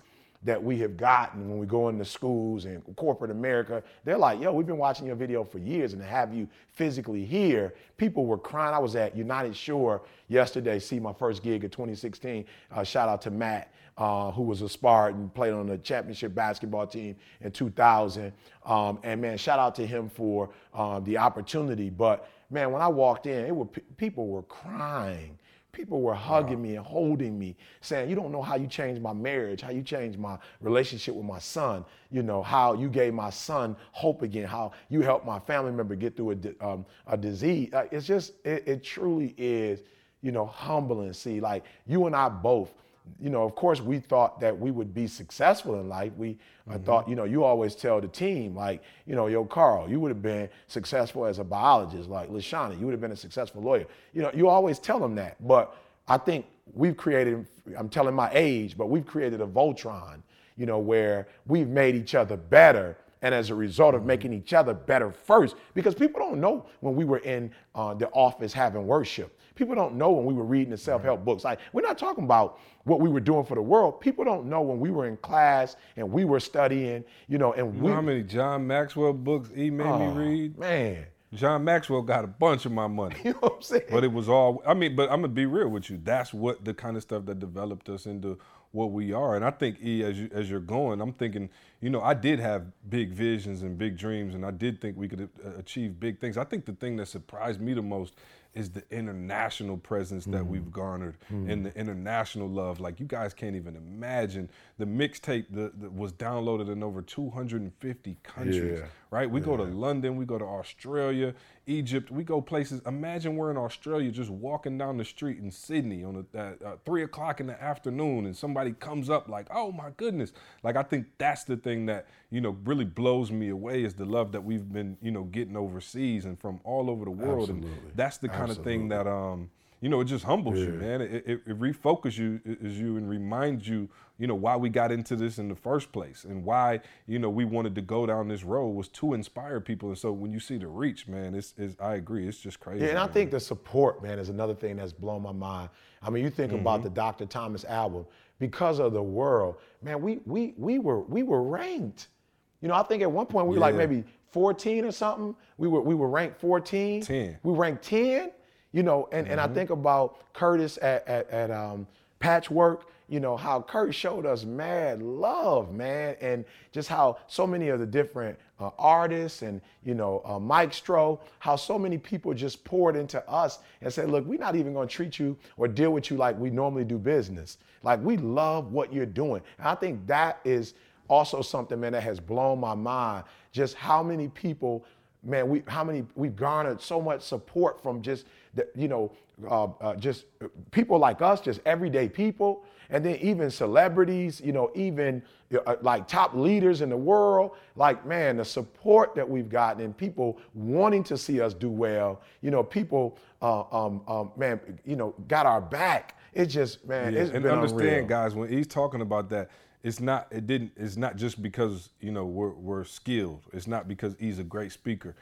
that we have gotten when we go into schools and corporate America. They're like, yo, we've been watching your video for years and to have you physically here, people were crying. I was at United Shore yesterday, see my first gig of 2016. Uh, shout out to Matt, uh, who was a Spartan, played on the championship basketball team in 2000. Um, and man, shout out to him for uh, the opportunity. But man, when I walked in, it were, people were crying people were hugging me and holding me saying you don't know how you changed my marriage how you changed my relationship with my son you know how you gave my son hope again how you helped my family member get through a, um, a disease it's just it, it truly is you know humbling see like you and i both you know, of course, we thought that we would be successful in life. We I mm-hmm. thought, you know, you always tell the team, like, you know, yo, Carl, you would have been successful as a biologist, like Lashana, you would have been a successful lawyer. You know, you always tell them that. But I think we've created, I'm telling my age, but we've created a Voltron, you know, where we've made each other better and as a result of making each other better first. Because people don't know when we were in uh, the office having worship. People don't know when we were reading the self-help books. Like we're not talking about what we were doing for the world. People don't know when we were in class and we were studying, you know, and You we know how many John Maxwell books he made me Oh, read? Man, John Maxwell got a bunch of my money. you know what I'm saying? But it was all I mean, but I'm gonna be real with you. That's what the kind of stuff that developed us into what we are. And I think E, as you as you're going, I'm thinking, you know, I did have big visions and big dreams, and I did think we could uh, achieve big things. I think the thing that surprised me the most is the international presence that we've garnered and the international love. Like you guys can't even imagine the mixtape that, was downloaded in over 250 countries. Yeah. Right? We go to London, we go to Australia, Egypt, we go places. Imagine we're in Australia just walking down the street in Sydney on a, at uh, three o'clock in the afternoon, and somebody comes up like, "Oh my goodness!" Like I think that's the thing that you know really blows me away is the love that we've been you know getting overseas and from all over the world, and Absolutely. that's the kind of thing that um you know it just humbles you, man. It, it, it refocuses you is you and reminds you you know why we got into this in the first place and why you know we wanted to go down this road was to inspire people and so when you see the reach man it's, it's i agree it's just crazy Yeah, and I man. think the support, man, is another thing that's blown my mind. I mean, you think mm-hmm. about the Dr. Thomas album, because of the world, man, we we we were we were ranked. You know, I think at one point we were like maybe 14 or something. We were we were ranked 14. 10. We ranked 10. You know, and, and I think about Curtis at at, at um, Patchwork. You know how Kurt showed us mad love, man, and just how so many of the different uh, artists and you know uh, Mike Stroh, how so many people just poured into us and said, "Look, we're not even going to treat you or deal with you like we normally do business. Like we love what you're doing." And I think that is also something, man, that has blown my mind. Just how many people man, we how many we've garnered so much support from just you know uh, uh, just people like us, just everyday people, and then even celebrities, you know, even uh, like top leaders in the world. Like man, the support that we've gotten and people wanting to see us do well. You know, people, uh, um, um, man, you know, got our back. It's just man, Yeah, it's and been understand, unreal. guys, when he's talking about that, it's not. It didn't. It's not just because you know we're we're skilled. It's not because he's a great speaker.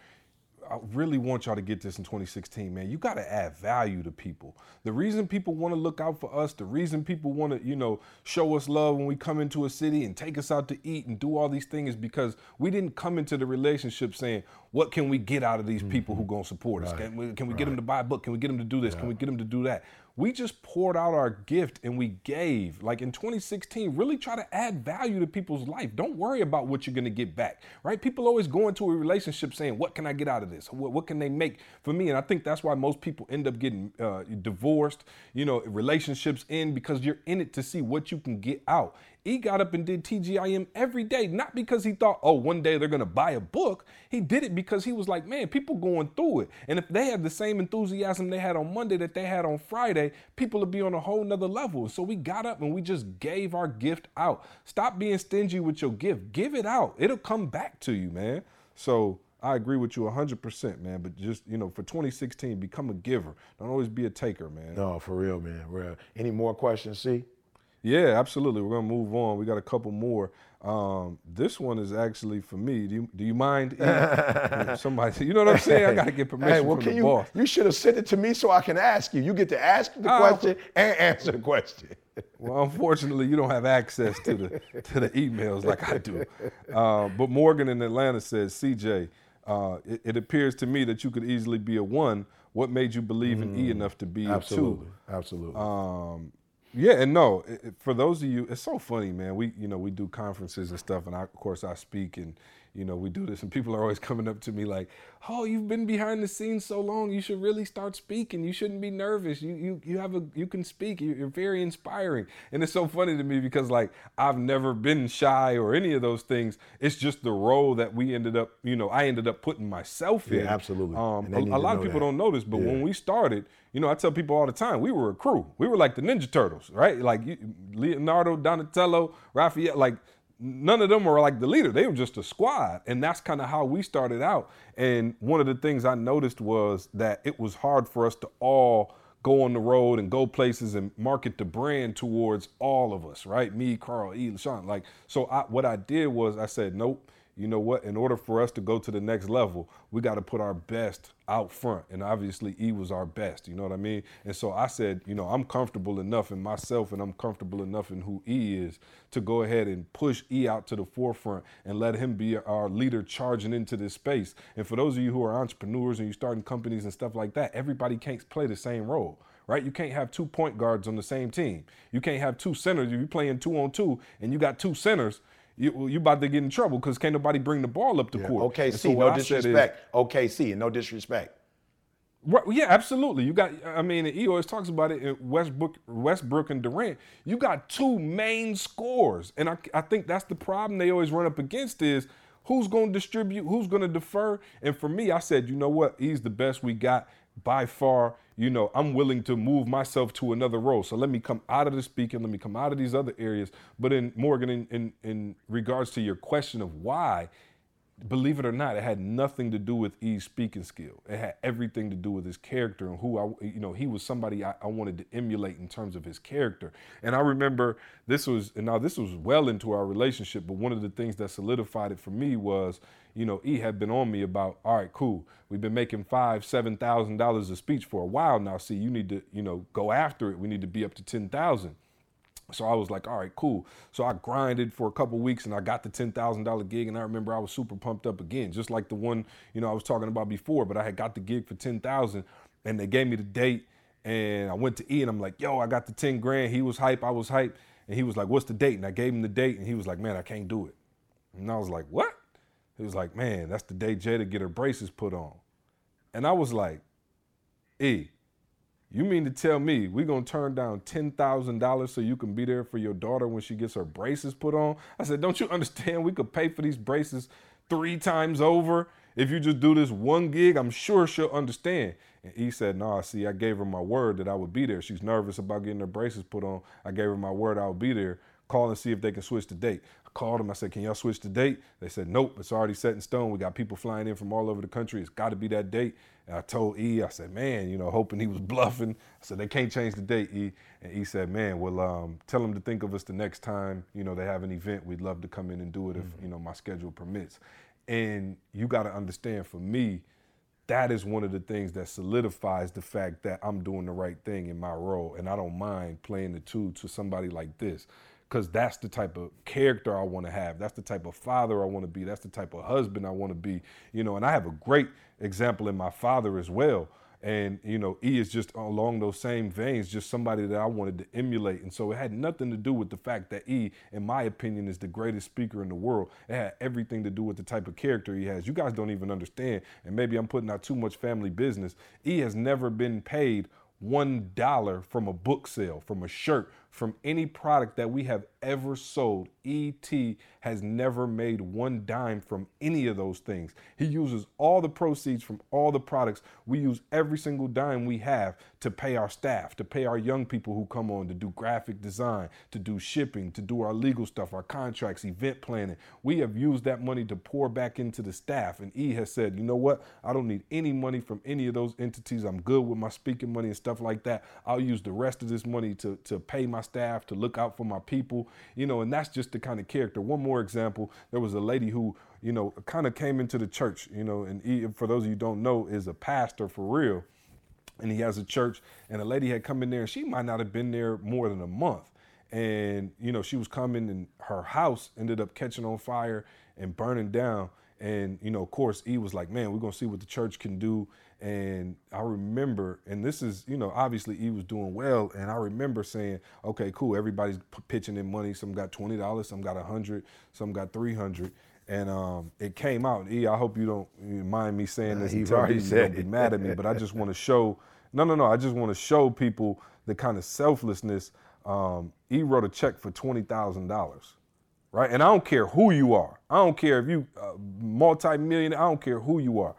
I really want y'all to get this in 2016, man. You got to add value to people. The reason people want to look out for us, the reason people want to, you know, show us love when we come into a city and take us out to eat and do all these things is because we didn't come into the relationship saying, what can we get out of these mm-hmm. people who going to support us? Can we, can we get them to buy a book? Can we get them to do this? Can we get them to do that? We just poured out our gift and we gave. Like in 2016, really try to add value to people's life. Don't worry about what you're going to get back, right? People always go into a relationship saying, What can I get out of this? What, what can they make for me? And I think that's why most people end up getting uh, divorced, you know, relationships end because you're in it to see what you can get out. He got up and did TGIM every day, not because he thought, oh, one day they're gonna buy a book. He did it because he was like, man, people going through it. And if they had the same enthusiasm they had on Monday that they had on Friday, people would be on a whole nother level. So we got up and we just gave our gift out. Stop being stingy with your gift. Give it out. It'll come back to you, man. So I agree with you 100%, man. But just, you know, for 2016, become a giver. Don't always be a taker, man. No, for real, man. Real. Any more questions? See. Yeah, absolutely. We're gonna move on. We got a couple more. Um, this one is actually for me. Do you, do you mind? Somebody, you know what I'm saying? I gotta get permission Hey, well, from can the you? boss. You should have sent it to me so I can ask you. You get to ask the Oh. question and answer the question. Well, unfortunately, you don't have access to the to the emails like I do. Uh, but Morgan in Atlanta says, CJ, uh, it, it appears to me that you could easily be a one. What made you believe in E enough to be a two? Absolutely, absolutely. Um, yeah, and no, for those of you, it's so funny, man. We, you know, we do conferences and stuff, and I, of course I speak, and you know, we do this, and people are always coming up to me like, "Oh, you've been behind the scenes so long, you should really start speaking. You shouldn't be nervous. You, you, you have a, you can speak. You- You're very inspiring." And it's so funny to me because like I've never been shy or any of those things. It's just the role that we ended up, you know, I ended up putting myself in. Absolutely. Um, a, a lot of people that. don't know this, but Yeah. when we started, you know, I tell people all the time, we were a crew. We were like the Ninja Turtles, right? Like Leonardo, Donatello, Raphael, like none of them were like the leader. They were just a squad. And that's kind of how we started out. And one of the things I noticed was that it was hard for us to all go on the road and go places and market the brand towards all of us, right? Me, Carl, E, Sean. Like, so I, what I did was I said, nope, you know what? In order for us to go to the next level, we got to put our best out front. And obviously, E was our best. You know what I mean? And so I said, you know, I'm comfortable enough in myself and I'm comfortable enough in who E is to go ahead and push E out to the forefront and let him be our leader charging into this space. And for those of you who are entrepreneurs and you're starting companies and stuff like that, everybody can't play the same role right? You can't have two point guards on the same team. You can't have two centers. If you're playing two on two and you got two centers, you you about to get in trouble because can't nobody bring the ball up the Yeah. court. Okay, And so no I said is- disrespect. OKC, and no disrespect. Right, yeah, absolutely. You got, I mean, he always talks about it in Westbrook, Westbrook and Durant. You got two main scores, and I, I think that's the problem they always run up against is who's going to distribute, who's going to defer. And for me, I said, you know what, he's the best we got by far. You know, I'm willing to move myself to another role. So let me come out of the speaking, let me come out of these other areas. But in Morgan, in in, in regards to your question of why, believe it or not, it had nothing to do with E's speaking skill. It had everything to do with his character and who I, you know, he was somebody I, I wanted to emulate in terms of his character. And I remember this was, and now this was well into our relationship, but one of the things that solidified it for me was, you know, E had been on me about, all right, cool. We've been making five, seven thousand dollars a speech for a while now. See, you need to, you know, go after it. We need to be up to ten thousand. So I was like, all right, cool. So I grinded for a couple weeks and I got the ten thousand dollar gig. And I remember I was super pumped up again, just like the one you know I was talking about before. But I had got the gig for ten thousand, and they gave me the date. And I went to E and I'm like, yo, I got the ten grand. He was hype, I was hype, and he was like, what's the date? And I gave him the date, and he was like, man, I can't do it. And I was like, what? He was like, man, that's the day Jada get her braces put on. And I was like, E, you mean to tell me we're gonna turn down ten thousand dollars so you can be there for your daughter when she gets her braces put on? I said, don't you understand? We could pay for these braces three times over if you just do this one gig. I'm sure she'll understand. And he said, no, see, I gave her my word that I would be there. She's nervous about getting her braces put on. I gave her my word I would be there. Call and see if they can switch the date. Called them. I said, can y'all switch the date? They said, nope, it's already set in stone. We got people flying in from all over the country. It's got to be that date. And I told E, I said, man, you know, hoping he was bluffing. I said, they can't change the date, E. And E said, man, well, um, tell them to think of us the next time, you know, they have an event. We'd love to come in and do it if, you know, my schedule permits. And you got to understand for me, that is one of the things that solidifies the fact that I'm doing the right thing in my role. And I don't mind playing the two to somebody like this because that's the type of character I want to have. That's the type of father I want to be. That's the type of husband I want to be. You know, and I have a great example in my father as well. And you know, E is just along those same veins, just somebody that I wanted to emulate. And so it had nothing to do with the fact that E, in my opinion, is the greatest speaker in the world. It had everything to do with the type of character he has. You guys don't even understand, and maybe I'm putting out too much family business. E has never been paid one dollar from a book sale, from a shirt, from any product that we have ever sold. ET has never made one dime from any of those things. He uses all the proceeds from all the products. We use every single dime we have to pay our staff, to pay our young people who come on to do graphic design, to do shipping, to do our legal stuff, our contracts, event planning. We have used that money to pour back into the staff. And E has said, you know what? I don't need any money from any of those entities. I'm good with my speaking money and stuff like that. I'll use the rest of this money to, to pay my staff, to look out for my people, you know, and that's just the kind of character. One more example there was a lady who, you know, kind of came into the church, you know, and E, for those of you don't know, is a pastor for real. And he has a church, and a lady had come in there, and she might not have been there more than a month. And, you know, she was coming, and her house ended up catching on fire and burning down. And, you know, of course, E was like, man, we're going to see what the church can do. And I remember, and this is, you know, obviously E was doing well. And I remember saying, okay, cool. Everybody's p- pitching in money. Some got $20, some got 100, some got 300. And um, it came out. E, I hope you don't mind me saying this. Nah, you've already said don't be mad at me, but I just want to show, no, no, no. I just want to show people the kind of selflessness. Um, E wrote a check for $20,000 right? And I don't care who you are. I don't care if you uh, multi-millionaire. I don't care who you are.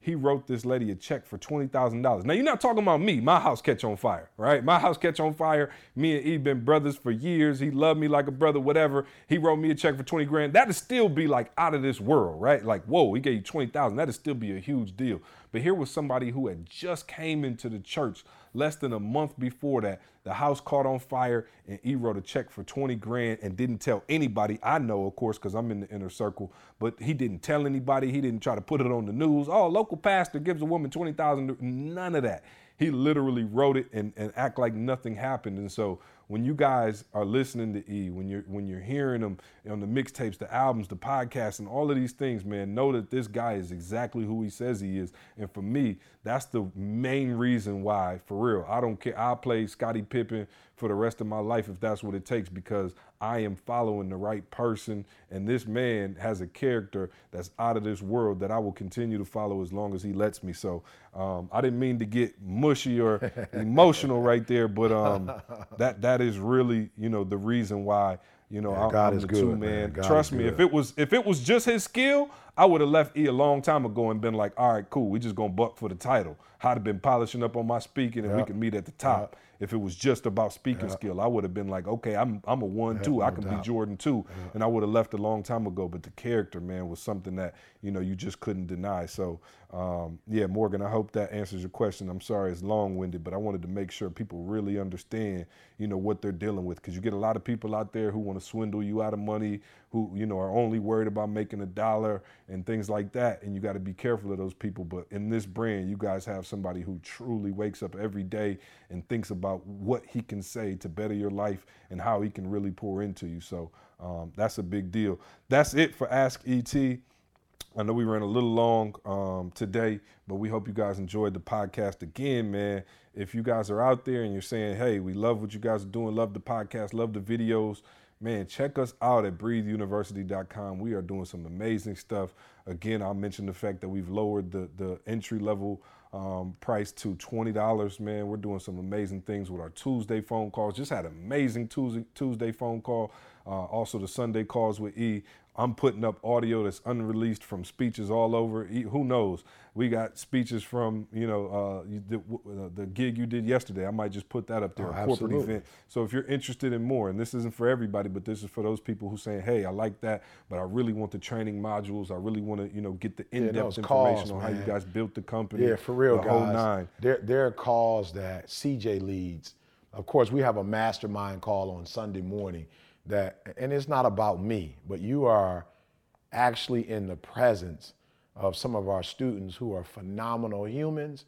He wrote this lady a check for twenty thousand dollars. Now you're not talking about me. My house catch on fire, right? My house catch on fire. Me and E been brothers for years. He loved me like a brother, whatever. He wrote me a check for twenty grand. That'd still be like out of this world, right? Like whoa, he gave you twenty thousand. That'd still be a huge deal. But here was somebody who had just came into the church less than a month before that. The house caught on fire, and he wrote a check for 20 grand and didn't tell anybody. I know, of course, because I'm in the inner circle, but he didn't tell anybody. He didn't try to put it on the news. Oh, local pastor gives a woman 20,000. None of that. He literally wrote it and, and act like nothing happened. And so when you guys are listening to E, when you're when you're hearing them on the mixtapes, the albums, the podcasts, and all of these things, man, know that this guy is exactly who he says he is. And for me, that's the main reason why, for real, I don't care. I'll play Scottie Pippen for the rest of my life if that's what it takes because I am following the right person. And this man has a character that's out of this world that I will continue to follow as long as he lets me. So um, I didn't mean to get mushy or emotional right there, but um, that that is really, you know, the reason why you know, God I'm is the good, two man. man. Trust me, good. if it was if it was just his skill, I would have left E a long time ago and been like, all right, cool, we just gonna buck for the title. I'd have been polishing up on my speaking and we Yep. could meet at the top. If it was just about speaking skill, I would have been like, okay, I'm I'm a one too. I no can be. Jordan too, and I would have left a long time ago. But the character, man, was something that you know you just couldn't deny. So um, yeah, Morgan, I hope that answers your question. I'm sorry it's long winded, but I wanted to make sure people really understand, you know, what they're dealing with because you get a lot of people out there who want to swindle you out of money, who you know are only worried about making a dollar and things like that, and you got to be careful of those people. But in this brand, you guys have somebody who truly wakes up every day and thinks about what he can say to better your life and how he can really pour into you. So um, that's a big deal. That's it for Ask ET. I know we ran a little long um, today, but we hope you guys enjoyed the podcast again, man. If you guys are out there and you're saying, hey, we love what you guys are doing, love the podcast, love the videos, man, check us out at breatheuniversity.com. We are doing some amazing stuff. Again, I'll mention the fact that we've lowered the, the entry level um, price to $20, man. We're doing some amazing things with our Tuesday phone calls. Just had an amazing Tuesday, Tuesday phone call. Uh, also, the Sunday calls with E. I'm putting up audio that's unreleased from speeches all over. Who knows? We got speeches from you know uh, you did, uh, the gig you did yesterday. I might just put that up there, Oh, a corporate absolutely. event. So if you're interested in more, and this isn't for everybody, but this is for those people who saying, "Hey, I like that, but I really want the training modules. I really want to you know get the in-depth those information calls, on how you guys built the company. Yeah, for real, the guys. whole nine. There, there are calls that CJ leads. Of course, we have a mastermind call on Sunday morning that, and it's not about me, but you are actually in the presence of some of our students who are phenomenal humans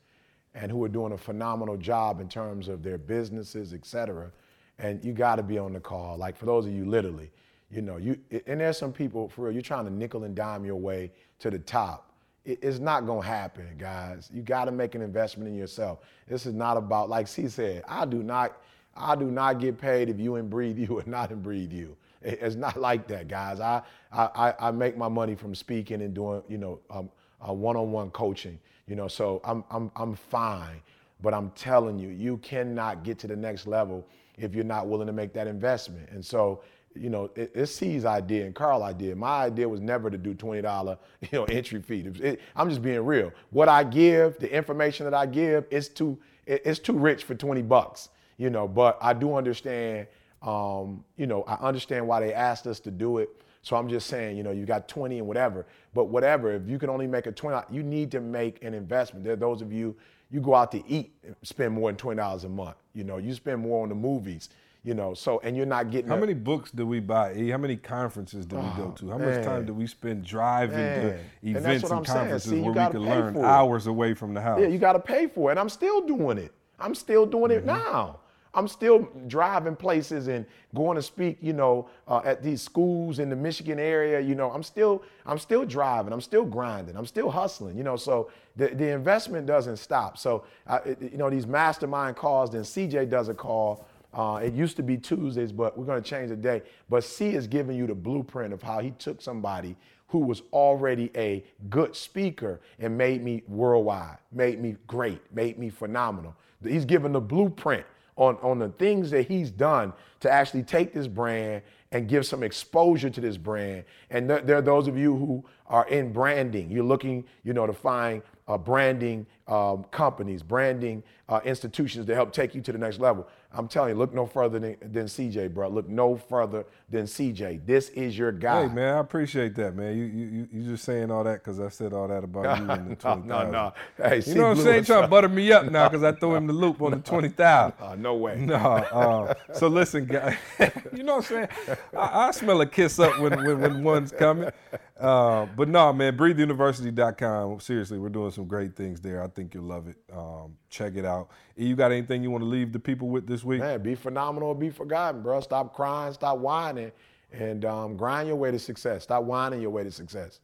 and who are doing a phenomenal job in terms of their businesses, et cetera. And you got to be on the call. Like for those of you, literally, you know, you and there's some people for real. You're trying to nickel and dime your way to the top. It- it's not gonna happen, guys. You got to make an investment in yourself. This is not about like C said. I do not, I do not get paid if you and breathe you or not and breathe you. It's not like that, guys. I, I, I- make my money from speaking and doing, you know, um, uh, one-on-one coaching. You know, so I'm, I'm, I'm fine. But I'm telling you, you cannot get to the next level if you're not willing to make that investment. And so, you know, it, it's C's idea and Carl idea. My idea was never to do $20, you know, entry fee. It- it- I'm just being real. What I give, the information that I give, is too, it- it's too rich for 20 bucks, you know, but I do understand, um, you know, I understand why they asked us to do it. So I'm just saying, you know, you got 20 and whatever, but whatever, if you can only make a 20, you need to make an investment. There are those of you, you go out to eat, and spend more than $20 a month. You know, you spend more on the movies, you know, so, and you're not getting How a- many books do we buy? How many conferences did we go to? How much time do we spend driving Man. to events what and, conferences See, where we pay learn hours away from the house? Yeah, you got to pay for it. And I'm still doing it. I'm still doing it now. I'm still driving places and going to speak, you know, uh, at these schools in the Michigan area. You know, I'm still, I'm still driving. I'm still grinding. I'm still hustling. You know, so the, the investment doesn't stop. So, it- you know, these mastermind calls. Then CJ does a call. Uh, it used to be Tuesdays, but we're going to change the day. But C is giving you the blueprint of how he took somebody who was already a good speaker and made me worldwide, made me great, made me phenomenal. He's given the blueprint on, on the things that he's done to actually take this brand and give some exposure to this brand. And there, there are those of you who are in branding. You're looking, you know, to find uh, branding um, companies, branding uh, institutions to help take you to the next level. I'm telling you, look no further than, than CJ, bro. Look no further than CJ. This is your guy. Hey man, I appreciate that, man. You you you just saying all that because I said all that about you in the twenty no, thousand. no, no. Hey, You see, know what I'm saying? Trying to butter me up now because I threw him the loop on the twenty thousand. Uh, no way. No. Uh, so listen, guys. you know what I'm saying? I, I smell a kiss up when when, when one's coming. Uh, but no, man. BreatheUniversity.com. Seriously, we're doing some great things there. I think you'll love it. Um, check it out. You got anything you want to leave the people with this week? Man, be phenomenal be forgotten, bro. Stop crying, stop whining, and um, grind your way to success. Stop whining your way to success.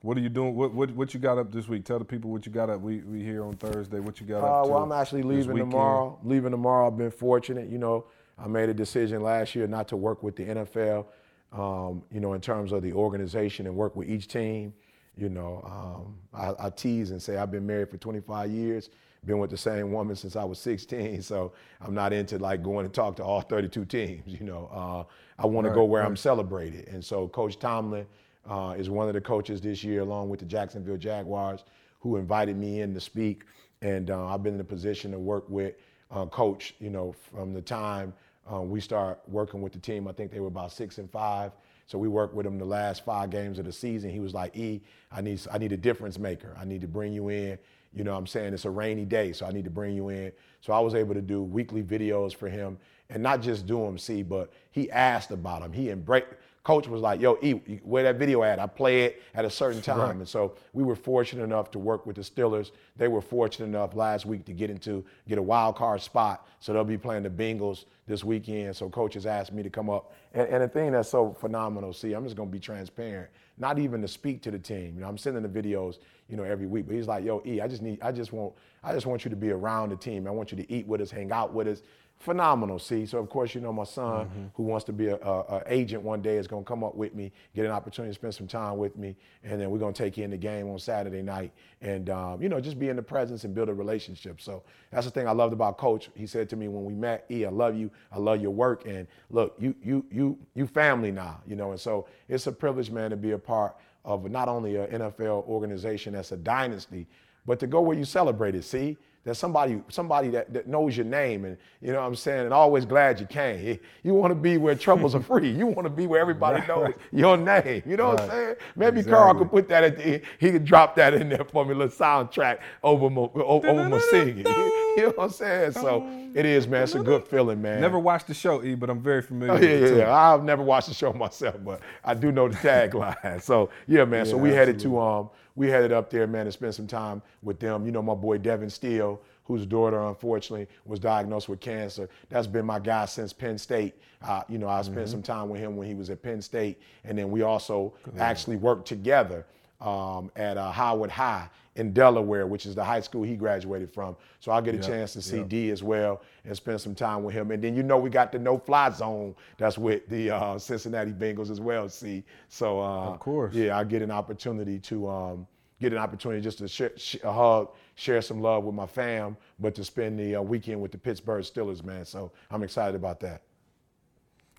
What are you doing? What, what what you got up this week? Tell the people what you got up. We we here on Thursday. What you got Uh, up to? well, I'm actually leaving tomorrow. Leaving tomorrow. I've been fortunate. You know, I made a decision last year not to work with the NFL. Um, you know, in terms of the organization and work with each team. You know, um, I, I tease and say I've been married for 25 years. Been with the same woman since I was 16. So I'm not into like going and talk to all 32 teams. You know, uh, I want to go where right. I'm celebrated. And so Coach Tomlin uh, is one of the coaches this year, along with the Jacksonville Jaguars, who invited me in to speak. And uh, I've been in a position to work with uh, Coach, you know, from the time uh, we start working with the team. I think they were about six and five. So we worked with him the last five games of the season. He was like, E, I need, I need a difference maker. I need to bring you in. You know what I'm saying? It's a rainy day, so I need to bring you in. So I was able to do weekly videos for him and not just do them, see, but he asked about them. He embraced, coach was like, yo, E, where that video at? I play it at a certain time. Right. And so we were fortunate enough to work with the Steelers. They were fortunate enough last week to get into, get a wild card spot. So they'll be playing the Bengals this weekend. So coaches asked me to come up. And, and the thing that's so phenomenal, see, I'm just gonna be transparent, not even to speak to the team. You know, I'm sending the videos, you know, every week. But he's like, yo, E, I just need, I just want, I just want you to be around the team. I want you to eat with us, hang out with us. Phenomenal, see. So of course, you know, my son, who wants to be a, a, a agent one day, is gonna come up with me, get an opportunity to spend some time with me, and then we're gonna take you in the game on Saturday night, and um, you know, just be in the presence and build a relationship. So that's the thing I loved about Coach. He said to me when we met, "E, I love you. I love your work, and look, you you you you family now, you know." And so it's a privilege, man, to be a part of not only an NFL organization that's a dynasty, but to go where you celebrate it. See, there's somebody somebody that, that knows your name, and you know what I'm saying, and always glad you came. You want to be where troubles are free. You want to be where everybody knows your name. You know what I'm saying? Maybe Carl could put that at the end. He could drop that in there for me, a little soundtrack over my, over, over my singing. You know what I'm saying? So it is, man. It's a good feeling, man. Never watched the show, E, but I'm very familiar Oh, with yeah, yeah, team. yeah. I've never watched the show myself, but I do know the tagline. so yeah, man. so Yeah, we headed to um, we headed up there, man, to spend some time with them. You know, my boy Devon Still, whose daughter unfortunately was diagnosed with cancer. That's been my guy since Penn State. Uh, you know, I spent some time with him when he was at Penn State, and then we also actually worked together um, at uh, Howard High in Delaware, which is the high school he graduated from. So I'll get a Yep, chance to see yep. D as well and spend some time with him. And then you know we got the no fly zone that's with the uh, Cincinnati Bengals as well. See, so uh, Of course. yeah, I get an opportunity to um, get an opportunity just to share, sh- a hug, share some love with my fam, but to spend the uh, weekend with the Pittsburgh Steelers, man. So I'm excited about that.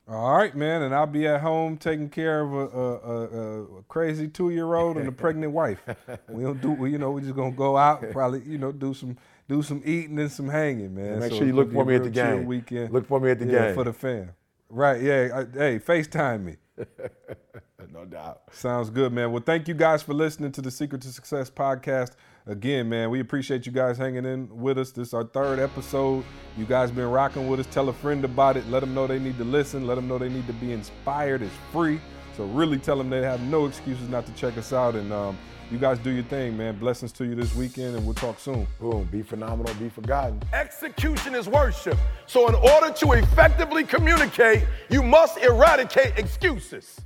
All right, man, and I'll be at home taking care of a, a, a, a crazy two-year-old and a pregnant wife. We don't do, we, you know, we're just gonna go out, probably, you know, do some do some eating and some hanging, man. Make So sure you look for me at the game. Weekend. Look for me at the yeah, game. for the fam. Right? Yeah. I, hey, Facetime me. No doubt. Sounds good, man. Well, thank you guys for listening to the Secret to Success podcast. Again, man, we appreciate you guys hanging in with us. This is our third episode. You guys been rocking with us. Tell a friend about it. Let them know they need to listen. Let them know they need to be inspired. It's free. So really tell them they have no excuses not to check us out. And um, you guys do your thing, man. Blessings to you this weekend, and we'll talk soon. Boom. Be phenomenal. Be forgotten. Execution is worship. So, in order to effectively communicate, you must eradicate excuses.